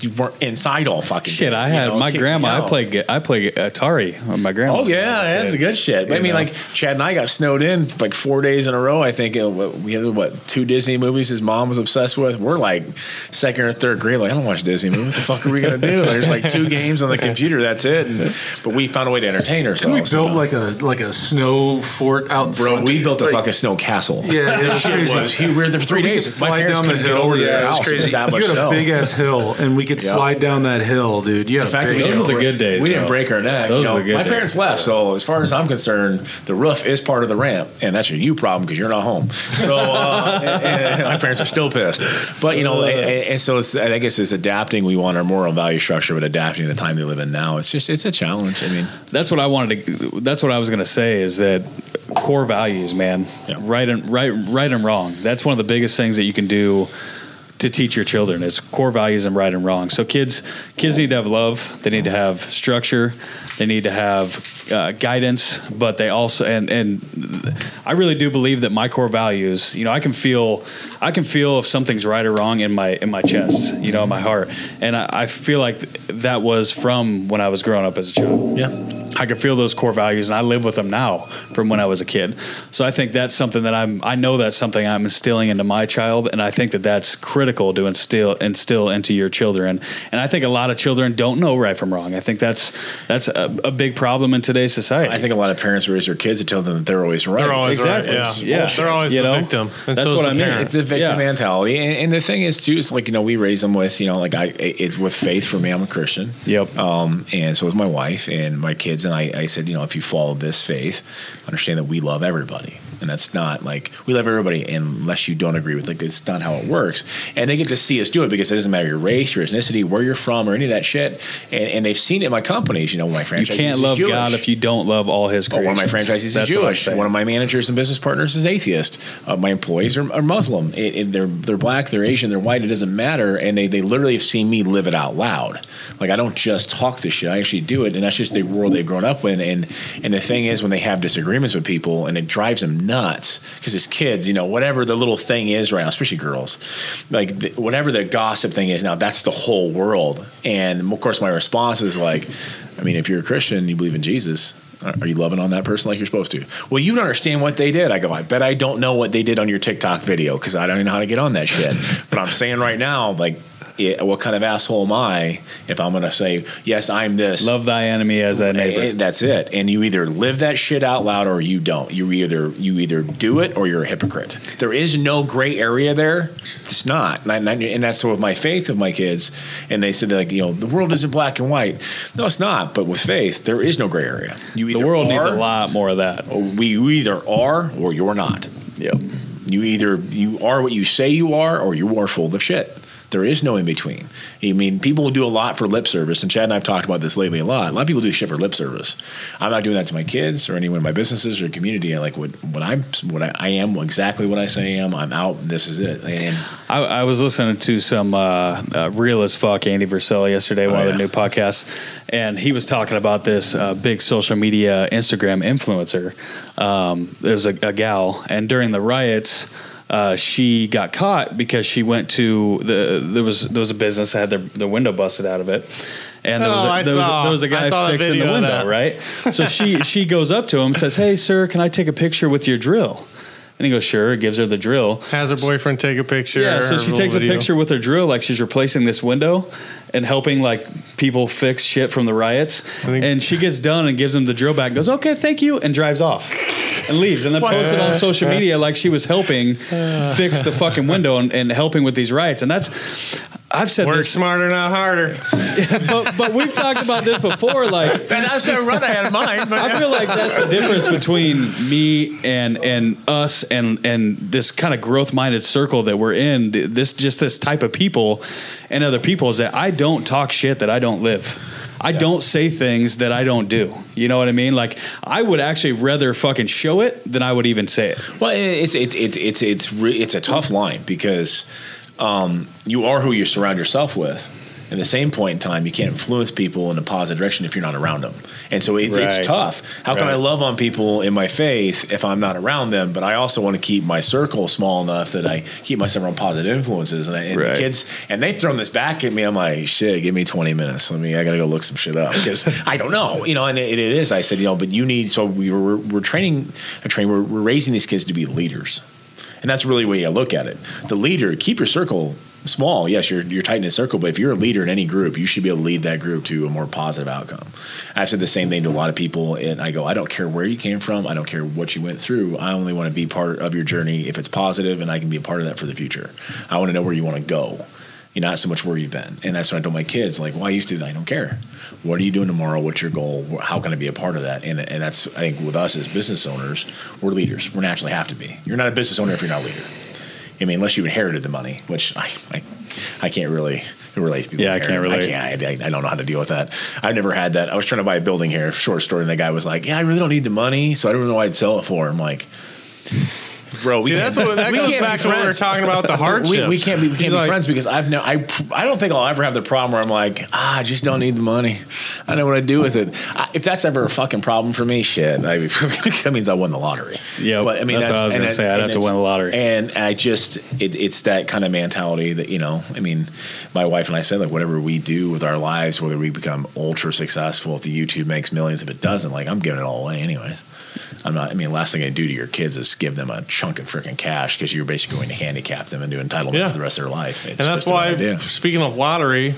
You weren't inside all fucking Shit, day, I you had know, my kick me grandma. I out. played I played Atari with my grandma. Oh yeah, that's the good shit. But I mean, know? like Chad and I got snowed in like four days in a row. I think we had what two Disney movies his mom was obsessed with. We're like second or third grade. Like I don't watch Disney movies. What the fuck are we gonna do? There's like two games on the computer. That's it. And, but we found a way to entertain Can we built build like a like a snow fort out Bro, front? we built a Like, fucking snow castle. Yeah, it was crazy. was. We were there for three we days. could My slide parents down the couldn't hill. over to yeah, it was house. It was crazy. that much you had a big ass hill, and we could slide down that hill, dude. Yeah, In fact, Those didn't are the good days, We didn't break our neck. Those You are the good my days. parents left, so as far as I'm concerned, the roof is part of the ramp, and that's a you problem because you're not home. So uh, <laughs> and- and my parents are still pissed. But you know, and, and so it's, I guess it's adapting. We want our moral value structure, but adapting to the time they live in now. It's just it's a challenge. I mean, That's what I wanted to. That's what I was going to say is that core values, man. Yeah. Right and right, right and wrong. That's one of the biggest things that you can do to teach your children is core values and right and wrong. So kids, kids need to have love. They need to have structure. They need to have uh, guidance. But they also and and I really do believe that my core values. You know, I can feel, I can feel if something's right or wrong in my in my chest. You know, in my heart. And I, I feel like that was from when I was growing up as a child. yeah. I can feel those core values, and I live with them now from when I was a kid. So I think that's something that I'm. I know that's something I'm instilling into my child, and I think that that's critical to instill instill into your children. And I think a lot of children don't know right from wrong. I think that's that's a, a big problem in today's society. I think a lot of parents raise their kids to tell them that they're always right. They're always Exactly. right. Yeah. Yeah. They're always You the know? victim. And That's so what I mean. parent. It's a victim Yeah. mentality, and, and the thing is too, it's like you know we raise them with you know like I it's with faith. For me, I'm a Christian. Yep. Um, and so is my wife and my kids, and I, I said you know if you follow this faith, understand that we love everybody, and that's not like we love everybody unless you don't agree with like it's not how it works. And they get to see us do it because it doesn't matter your race, your ethnicity, where you're from, or any of that shit. And, and they've seen it in my companies. You know, my you can't love God if you don't love all His Oh, one creations. of my franchisees is That's Jewish. One of my managers and business partners is atheist. Uh, my employees are, are Muslim. It, it- they're they're black, they're Asian, they're white. It doesn't matter. And they, they literally have seen me live it out loud. Like I don't just talk this shit. I actually do it, and that's just the world they've grown up in. And and the thing is, when they have disagreements with people, and it drives them nuts because as kids, you know, whatever the little thing is right now, especially girls, like the, whatever the gossip thing is now, that's the whole world. And of course, my response is like, I mean, if you're a Christian, you believe in Jesus. Are you loving on that person like you're supposed to? Well, you don't understand what they did. I go, I bet I don't know what they did on your TikTok video because I don't even know how to get on that shit. but I'm saying right now, like, yeah, what kind of asshole am I if I'm going to say, yes, I'm this? Love thy enemy as thy neighbor. Eh, That's it. And you either live that shit out loud or you don't. You either you either do it or you're a hypocrite. There is no gray area there. It's not. And, I- and that's so with my faith with my kids. And they said like you know the world isn't black and white. No, it's not. But with faith, there is no gray area. You the world needs a lot more of that. We you either are or you're not. Yep. You either you are what you say you are, or you are full of shit. There is no in between. I mean, people will do a lot for lip service, and Chad and I have talked about this lately a lot. A lot of people do shit for lip service. I'm not doing that to my kids or anyone in my businesses or community. I like what what I'm what I, I am exactly what I say I am. I'm out. This is it. And I, I was listening to some uh, uh, real as fuck Andy Frisella yesterday, one Oh, of yeah. the new podcasts, and he was talking about this uh, big social media Instagram influencer. Um, there was a, a gal, and during the riots. Uh, she got caught because she went to the there was there was a business that had their, their window busted out of it, and there was Oh, a, I there was a, there was a guy fixing the of window, right? So she she goes up to him and says, "Hey, sir, can I take a picture with your drill?" And he goes, "Sure." Gives her the drill, Has her boyfriend take a picture. yeah, so she takes a picture with her drill, like she's replacing this window and helping like people fix shit from the riots. And she gets done and gives him the drill back, goes, "Okay, thank you," and drives off and leaves. And then posts it on social <laughs> media like she was helping fix the fucking window and, and helping with these riots. And that's I've said Work this, smarter, not harder. <laughs> but, but we've talked about this before. Like <laughs> and that's the run I had in mind. But I feel like that's the difference between me and and us and and this kind of growth minded circle that we're in. This just this type of people and other people is that I don't talk shit that I don't live. I don't say things that I don't do. You know what I mean? Like I would actually rather fucking show it than I would even say it. Well, it's it's it's it's it's re- it's a tough line because um, you are who you surround yourself with. At the same point in time, you can't influence people in a positive direction if you're not around them, and so it's, Right. it's tough. How can I love on people in my faith if I'm not around them? But I also want to keep my circle small enough that I keep myself around positive influences. And, I, and the kids, and they've thrown this back at me. I'm like, shit, give me 20 minutes. Let me, I got to go look some shit up because I don't know, you know. And it, it is. I said, you know, but you need. So we were we're training, a train. We're, we're raising these kids to be leaders. And that's really the way I look at it. The leader, keep your circle small. Yes, you're you're tight in a circle, but if you're a leader in any group, you should be able to lead that group to a more positive outcome. I've said the same thing to a lot of people, and I go, I don't care where you came from, I don't care what you went through. I only want to be part of your journey if it's positive, and I can be a part of that for the future. I want to know where you want to go. You're not so much where you've been. And that's what I told my kids. Like, why used to? I don't care. What are you doing tomorrow? What's your goal? How can I be a part of that? And, and that's, I think, with us as business owners, we're leaders. We naturally have to be. You're not a business owner if you're not a leader. I mean, unless you inherited the money, which I, I, I can't really relate to people. Yeah, I can't relate. I can't. I, I don't know how to deal with that. I've never had that. I was trying to buy a building here, short story, and the guy was like, "Yeah, I really don't need the money, so I don't know why I'd sell it for." I'm like, "Bro, we See, can't, that's what that we goes back be to what we were talking about the We, hardships. we can't be we can't He's be like, friends because I've no I I don't think I'll ever have the problem where I'm like ah I just don't need the money I know what I do with it I, if that's ever a fucking problem for me shit I, <laughs> that means I won the lottery Yeah, but I mean that's what I was gonna it- say. I'd and have to win the lottery. and I just it, it's that kind of mentality that you know I mean my wife and I said like whatever we do with our lives whether we become ultra successful if the YouTube makes millions if it doesn't like I'm giving it all away anyways I'm not I mean last thing I do to your kids is give them a chunk of freaking cash because you're basically going to handicap them into entitlement Yeah. for the rest of their life It's and that's why, speaking of lottery,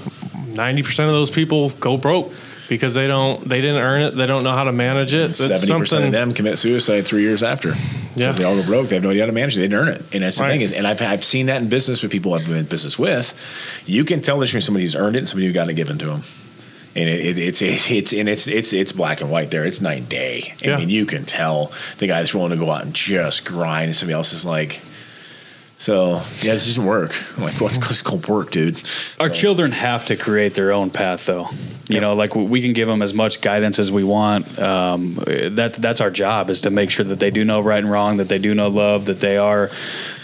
ninety percent of those people go broke because they don't, they didn't earn it. They don't know how to manage it. Seventy percent of them commit suicide three years after. Yeah. they all go broke. They have no idea how to manage it. They didn't earn it, and that's the Right. thing is, and I've I've seen that in business with people I've been in business with. You can tell the difference between somebody who's earned it and somebody who got it given to them. And it, it, it's it's it's and it's it's it's black and white there. It's night and day. I Yeah. mean, you can tell the guy that's willing to go out and just grind, and somebody else is like, so yeah, this doesn't work. I'm like, well, it's, it's called work, dude. Our children have to create their own path, though. You know, like we can give them as much guidance as we want. Um, that that's our job is to make sure that they do know right and wrong, that they do know love, that they are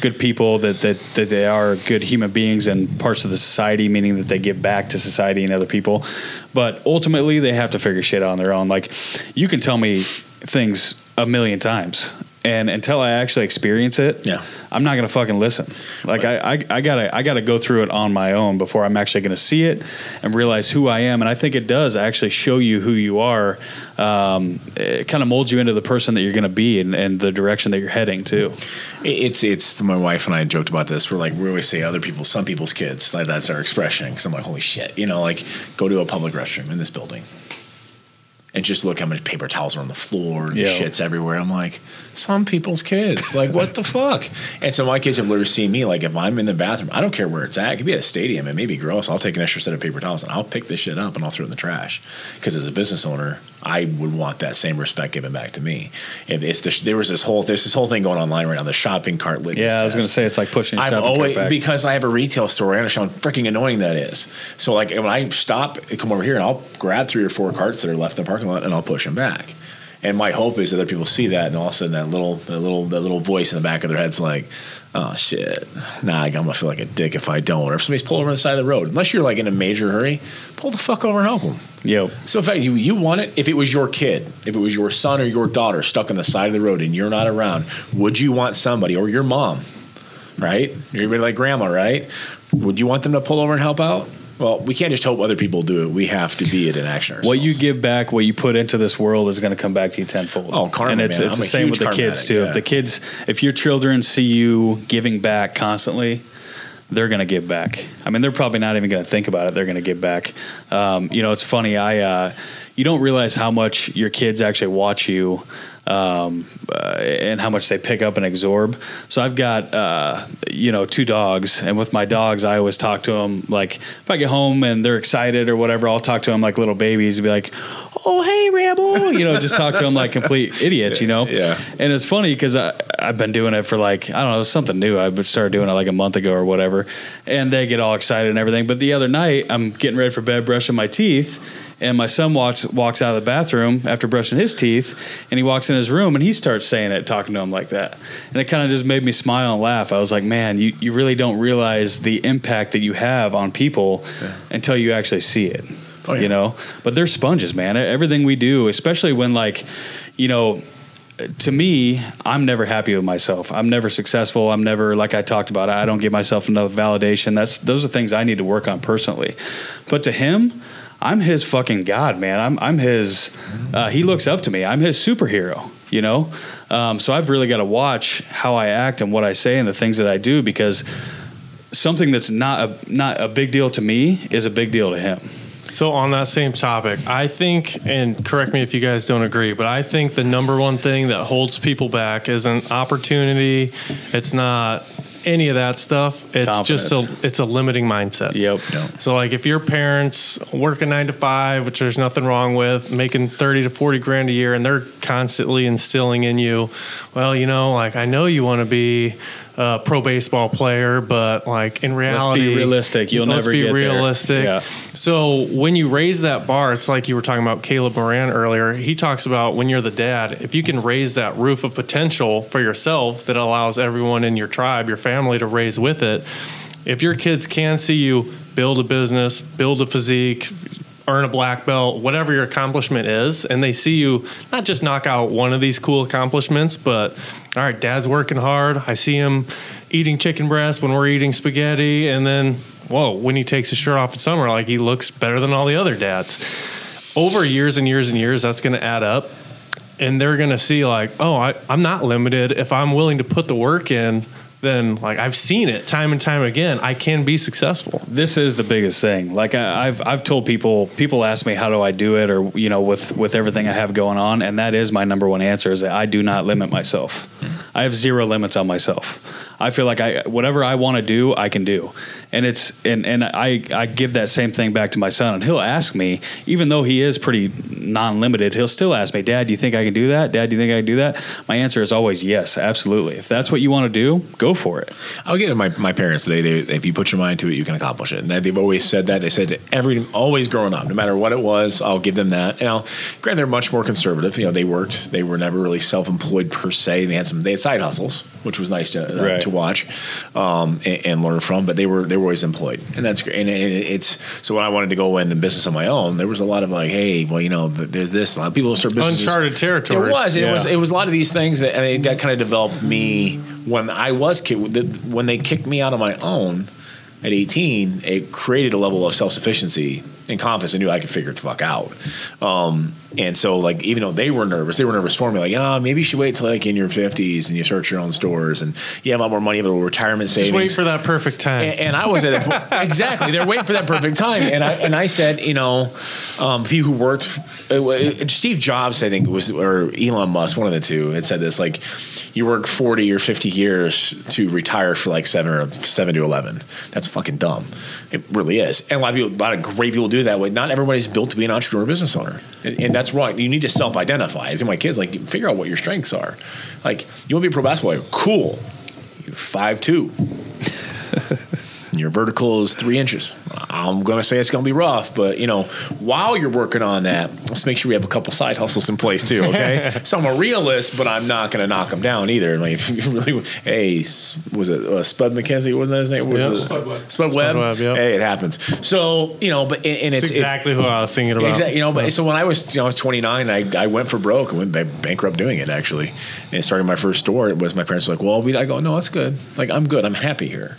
good people, that that, that they are good human beings and parts of the society, meaning that they give back to society and other people. But ultimately, they have to figure shit out on their own. Like you can tell me things a million times. And until I actually experience it, Yeah. I'm not gonna fucking listen. Like I, I, I gotta, I gotta go through it on my own before I'm actually gonna see it and realize who I am. And I think it does actually show you who you are. Um, it kind of molds you into the person that you're gonna be and, and the direction that you're heading to. It's it's my wife and I joked about this. We're like we always say other people, some people's kids. Like that's our expression. Because I'm like, holy shit, you know, like go to a public restroom in this building, and just look how much paper towels are on the floor and shits everywhere. I'm like, some people's kids. Like what the fuck? And so my kids have literally seen me. Like if I'm in the bathroom, I don't care where it's at. It could be at a stadium. It may be gross. I'll take an extra set of paper towels and I'll pick this shit up and I'll throw it in the trash. Because as a business owner, I would want that same respect given back to me. And it's the, there was this whole there's this whole thing going online right now. The shopping cart litmus Yeah, I was gonna say it's like pushing. I'm always back. because I have a retail store. I understand how freaking annoying that is. So like when I stop, I come over here and I'll grab three or four carts that are left in the parking lot and I'll push them back. And my hope is that other people see that and all of a sudden that little that little that little voice in the back of their head's like, oh shit, nah, I'm gonna feel like a dick if I don't. Or if somebody's pulling over on the side of the road, unless you're like in a major hurry, pull the fuck over and help them. Yep. So in fact, you you want it. If it was your kid, if it was your son or your daughter stuck on the side of the road and you're not around, would you want somebody or your mom, right? You're like grandma, right? Would you want them to pull over and help out? Well, we can't just hope other people do it. We have to be it in action ourselves. What you give back, what you put into this world, is going to come back to you tenfold. Oh, karma, and it's man. it's I'm the same with the kids too. yeah. If the kids, if your children see you giving back constantly, they're going to give back. I mean, they're probably not even going to think about it. They're going to give back. Um, you know, it's funny. I uh, you don't realize how much your kids actually watch you. Um, uh, and how much they pick up and absorb. So I've got, uh, you know, two dogs, and with my dogs, I always talk to them like if I get home and they're excited or whatever, I'll talk to them like little babies and be like, "Oh, hey, Rambo," you know, just talk to them like complete <laughs> idiots, you know. Yeah. And it's funny because I've been doing it for like I don't know something new. I started doing it like a month ago or whatever, and they get all excited and everything. But the other night, I'm getting ready for bed, brushing my teeth, and my son walks walks out of the bathroom after brushing his teeth, and he walks in his room and he starts saying it, talking to him like that, and it kind of just made me smile and laugh. I was like, man, you you really don't realize the impact that you have on people until you actually see it. Oh, yeah. You know, but they're sponges, man. Everything we do, especially when like, you know, to me, I'm never happy with myself. I'm never successful. I'm never like I talked about. I don't give myself enough validation. That's those are things I need to work on personally. But to him, I'm his fucking god, man. I'm I'm his. Uh, he looks up to me. I'm his superhero. You know, um, so I've really got to watch how I act and what I say and the things that I do because something that's not a not a big deal to me is a big deal to him. So on that same topic, I think, and correct me if you guys don't agree, but I think the number one thing that holds people back is an opportunity. It's not any of that stuff. It's just a it's a limiting mindset. Yep. So like if your parents work a nine to five, which there's nothing wrong with, making thirty to forty grand a year, and they're constantly instilling in you, well, you know, like I know you want to be a pro baseball player, but like in reality, realistic. You'll let's never be get there. realistic. Yeah. So when you raise that bar, it's like you were talking about Caleb Moran earlier. He talks about when you're the dad, if you can raise that roof of potential for yourself that allows everyone in your tribe, your family to raise with it. If your kids can see you build a business, build a physique, earn a black belt, whatever your accomplishment is, and they see you not just knock out one of these cool accomplishments, but all right, dad's working hard. I see him eating chicken breast when we're eating spaghetti, and then whoa, when he takes his shirt off in summer, like he looks better than all the other dads. Over years and years and years, that's going to add up. And they're going to see, like, oh, I, I'm not limited. If I'm willing to put the work in, then, like, I've seen it time and time again. I can be successful. this is the biggest thing. Like I, I've I've told people, people ask me how do I do it, or you know, with with everything I have going on, and that is my number one answer is that I do not limit myself. Hmm. I have zero limits on myself. I feel like I whatever I want to do, I can do, and it's and and I I give that same thing back to my son, and he'll ask me, even though he is pretty non-limited, he'll still ask me, Dad, do you think I can do that? Dad, do you think I can do that? My answer is always yes, absolutely. If that's what you want to do, go for it. I'll give my, my parents they, they if you put your mind to it, you can accomplish it. And they've always said that. They said to every always growing up, no matter what it was, I'll give them that. And I'll granted they're much more conservative. You know, they worked. They were never really self employed per se. They had some they had side hustles, which was nice to uh, Right. to watch um, and, and learn from. But they were they were always employed, and that's great. And, it, it's so when I wanted to go into business on my own, there was a lot of like, hey, well, you know, there's this. A lot of people start businesses. Uncharted territory. It was. It Yeah. was. It was a lot of these things that I mean, that kind of developed me when I was kid. When they kicked me out on my own at 18, it created a level of self sufficiency and confidence. I knew I could figure it the fuck out. Um, and so, like, even though they were nervous, they were nervous for me. Like, oh, maybe you should wait till like in your 50s and you start your own stores and you have a lot more money, a little retirement savings. Just wait for that perfect time. And, and I was at a <laughs> exactly. They're waiting for that perfect time, and I and I said, you know, um, people who worked, uh, uh, Steve Jobs, I think was, or Elon Musk, one of the two, had said this like, you work forty or fifty years to retire for like seven or seven to eleven. That's fucking dumb. It really is, and a lot of people, a lot of great people do that way. Not everybody's built to be an entrepreneur, or business owner, and, and that's wrong. You need to self-identify. I think my kids like figure out what your strengths are. Like, you want to be a pro basketball player? Cool. You're five two. <laughs> Your vertical is three inches. I'm going to say it's going to be rough, but you know, while you're working on that, let's make sure we have a couple side hustles in place too. Okay, <laughs> so I'm a realist, but I'm not going to knock them down either. Like, <laughs> if you really, hey, was it uh, Spud McKenzie? Wasn't that his name? Was Yeah. it Spud Webb. Spud Webb. Webb, yep. Hey, it happens. So you know, but and, and it's That's exactly who I was thinking about. Exactly. You know, but so when I was, you know, I was 29, I, I went for broke. I went bankrupt doing it actually, and starting my first store. It was my parents were like, well, we. I go, no, that's good. Like I'm good. I'm happy here.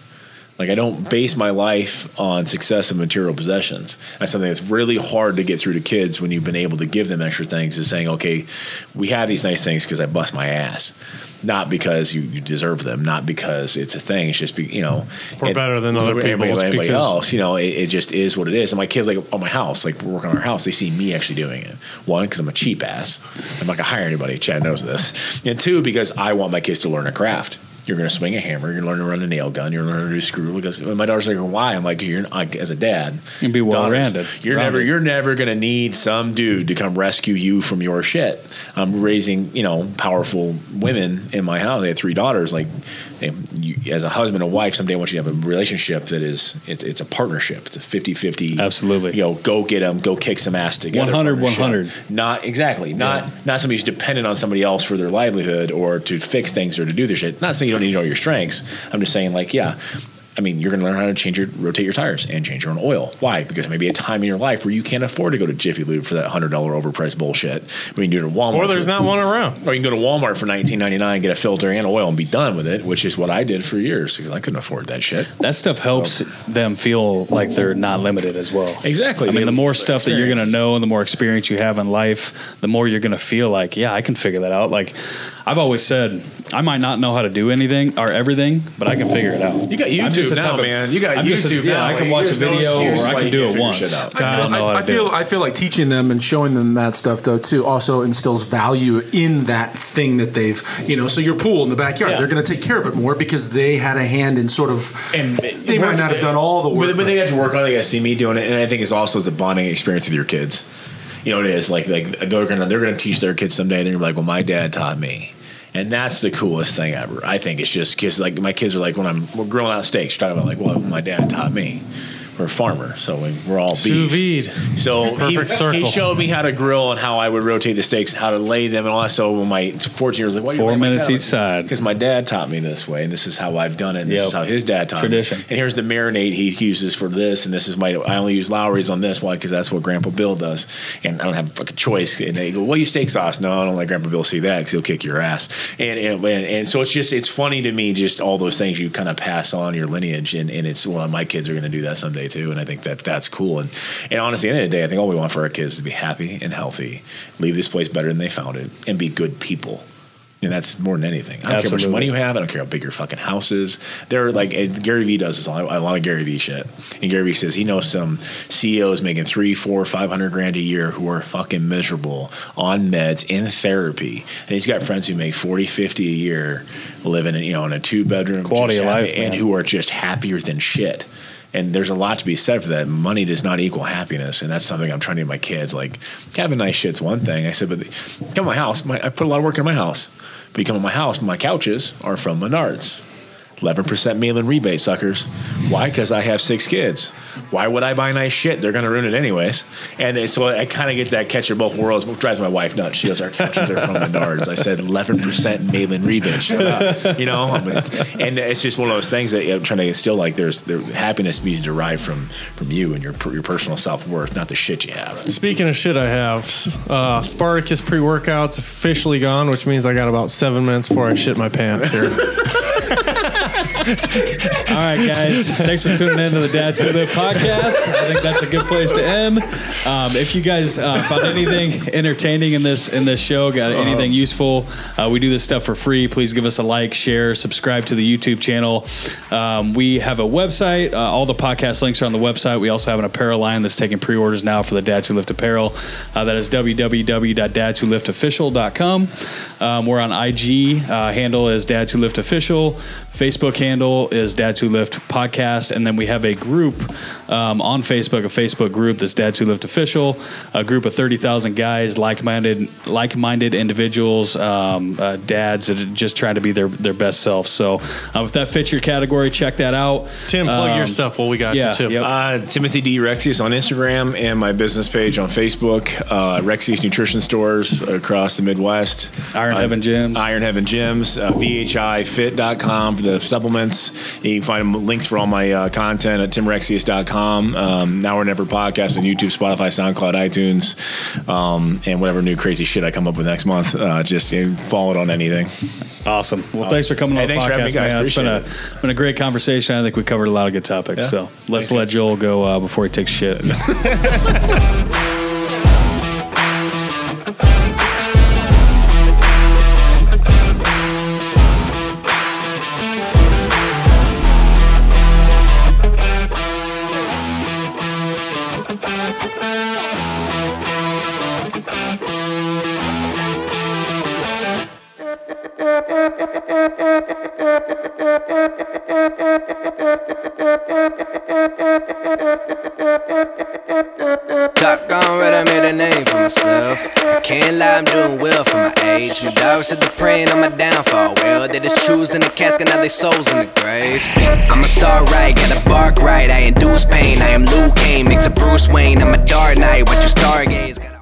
Like I don't base my life on success of material possessions. That's something that's really hard to get through to kids when you've been able to give them extra things. Is saying, okay, we have these nice things because I bust my ass. Not because you, you deserve them, not because it's a thing. It's just be, you know We're and- better than other people, Everybody because- else, you know, it, it just is what it is. And my kids, like on my house, like we're working on our house, they see me actually doing it. One, because I'm a cheap ass. I'm not gonna hire anybody. Chad knows this. And two, because I want my kids to learn a craft. You're going to swing a hammer. You're going to learn to run a nail gun. You're going to learn to do screw. Because my daughter's like, "Why?" I'm like, "You're like, as a dad, And be daughters, well-rounded. You're never, Rounded. you're never going to need some dude to come rescue you from your shit." I'm raising, you know, powerful women in my house. I had three daughters. Like, you, as a husband and wife, someday I want you to have a relationship that is, it's, it's a partnership. It's a 50-50. Absolutely. You know, go get them, go kick some ass together. 100, 100. Not exactly. Not not somebody who's dependent on somebody else for their livelihood or to fix things or to do their shit. Not saying you don't need to know your strengths. I'm just saying like yeah. I mean, you're going to learn how to change your rotate your tires and change your own oil. Why? Because there may be a time in your life where you can't afford to go to Jiffy Lube for that hundred dollar overpriced bullshit. We can do it at Walmart. Or there's for- not one around. or you can go to Walmart for 19.99, get a filter and oil, and be done with it. Which is what I did for years because I couldn't afford that shit. That stuff helps them feel like they're not limited as well. Exactly. I mean, They- the more stuff that you're going to know and the more experience you have in life, the more you're going to feel like, yeah, I can figure that out. Like I've always said, I might not know how to do anything or everything, but I can figure it out. You got YouTube. just just the now, of man. You got I'm just a- YouTube yeah, now. I can Like, watch a there's no video excuse or I can do it once. shit out. I don't know I, I feel. I feel like teaching them and showing them that stuff though too also instills value in that thing that they've you know so your pool in the backyard Yeah. they're going to take care of it more because they had a hand in sort of and they might not have done all the work but, but they have to work on it. They got to see me doing it, and I think it's also it's a bonding experience with your kids. You know, it is like like they're gonna they're gonna teach their kids someday. They're gonna be like, well, my dad taught me. And that's the coolest thing ever. I think it's just because like my kids are like when I'm we're grilling out steaks, talking about like, well, my dad taught me. We're a farmer, so we- we're all Sous beef. vide. So he, Perfect circle. he showed me how to grill and how I would rotate the steaks, how to lay them, and all that. So when my 14 years like, what Four minutes each side. because my dad taught me this way, and this is how I've done it. And this Yep. is how his dad taught Tradition. me. And here's the marinade he uses for this, and this is my. I only use Lawry's on this. Why? Because that's what Grandpa Bill does, and I don't have a fucking choice. And they go, "Well, you steak sauce." No, I don't let Grandpa Bill see that because he'll kick your ass. And and, and and so it's just it's funny to me, just all those things you kind of pass on your lineage, and, and it's well, my kids are going to do that someday too, and I think that that's cool. And and honestly, at the end of the day, I think all we want for our kids is to be happy and healthy, leave this place better than they found it, and be good people. And that's more than anything. I don't care how much money you have. I don't care how big your fucking house is. There are like Gary Vee does this. A lot, a lot of Gary Vee shit. And Gary Vee says he knows some CEOs making three, four, five hundred grand a year who are fucking miserable on meds in therapy. And he's got friends who make 40, 50 a year, living in you know in a two bedroom Quality of life, and who are just happier than shit. And there's a lot to be said for that. Money does not equal happiness, and that's something I'm trying to get my kids. Like having nice shit's one thing. I said, but come to my house. My, I put a lot of work in my house. But you come to my house, my couches are from Menards. 11% meal and rebate, suckers. Why? Because I have six kids. Why would I buy nice shit? They're going to ruin it anyways. And then- so I kind of get that catch of both worlds. What drives my wife nuts? She goes, Our couches are from Menards. I said 11% mail and rebate. Shut up. You know? And it's just one of those things that I'm trying to instill like there's there, happiness be derived from from you and your, your personal self worth, not the shit you have. Speaking of shit, I have uh, Spartacus pre workouts officially gone, which means I got about seven minutes before I shit my pants here. <laughs> All right, guys. Thanks for tuning in to the Dads Who Lift podcast. I think that's a good place to end. Um, if you guys uh, found anything entertaining in this in this show, got anything useful, uh, we do this stuff for free. Please give us a like, share, subscribe to the YouTube channel. Um, we have a website. Uh, all the podcast links are on the website. We also have an apparel line that's taking pre-orders now for the Dads Who Lift apparel. Uh, that is www.dadswholiftofficial.com. Um, we're on IG. Uh, handle is Dads Who Lift Official. Facebook handle is Dads Who Lift Podcast, and then we have a group um, on Facebook, a Facebook group that's Dads Who Lift Official, a group of thirty thousand guys, like-minded, like-minded individuals, um, uh, dads that are just trying to be their their best self. So, uh, if that fits your category, check that out. Tim, plug Um, your stuff while we got yeah, you, Tim. yep. Uh, Timothy D. Rexius on Instagram and my business page on Facebook. Uh, Rexius Nutrition Stores across the Midwest. Iron Uh, Heaven Gyms. Iron Heaven Gyms. Uh, VHIFit.com for the supplements. You can find links for all my uh, content at timrexius.com. Um, now or Never podcast on YouTube, Spotify, SoundCloud, iTunes, um, and whatever new crazy shit I come up with next month. Uh, just uh, follow it on anything. Awesome. Well, thanks for coming Hey, on the thanks for having me, podcast, guys. man. It's been a Appreciate been a great conversation. I think we covered a lot of good topics. Yeah. So let's Thanks, let guys. Joel go uh, before he takes shit. <laughs> Top gone red, I made a name for myself. I can't lie, I'm doing well for my age. My dog said they're praying on my downfall. Well, they just choose in the casket, now they souls in the grave. I'm a star right, gotta bark right. I induce pain, I am Luke Kane, makes a Bruce Wayne. I'm a dark knight, what you stargaze. Gotta-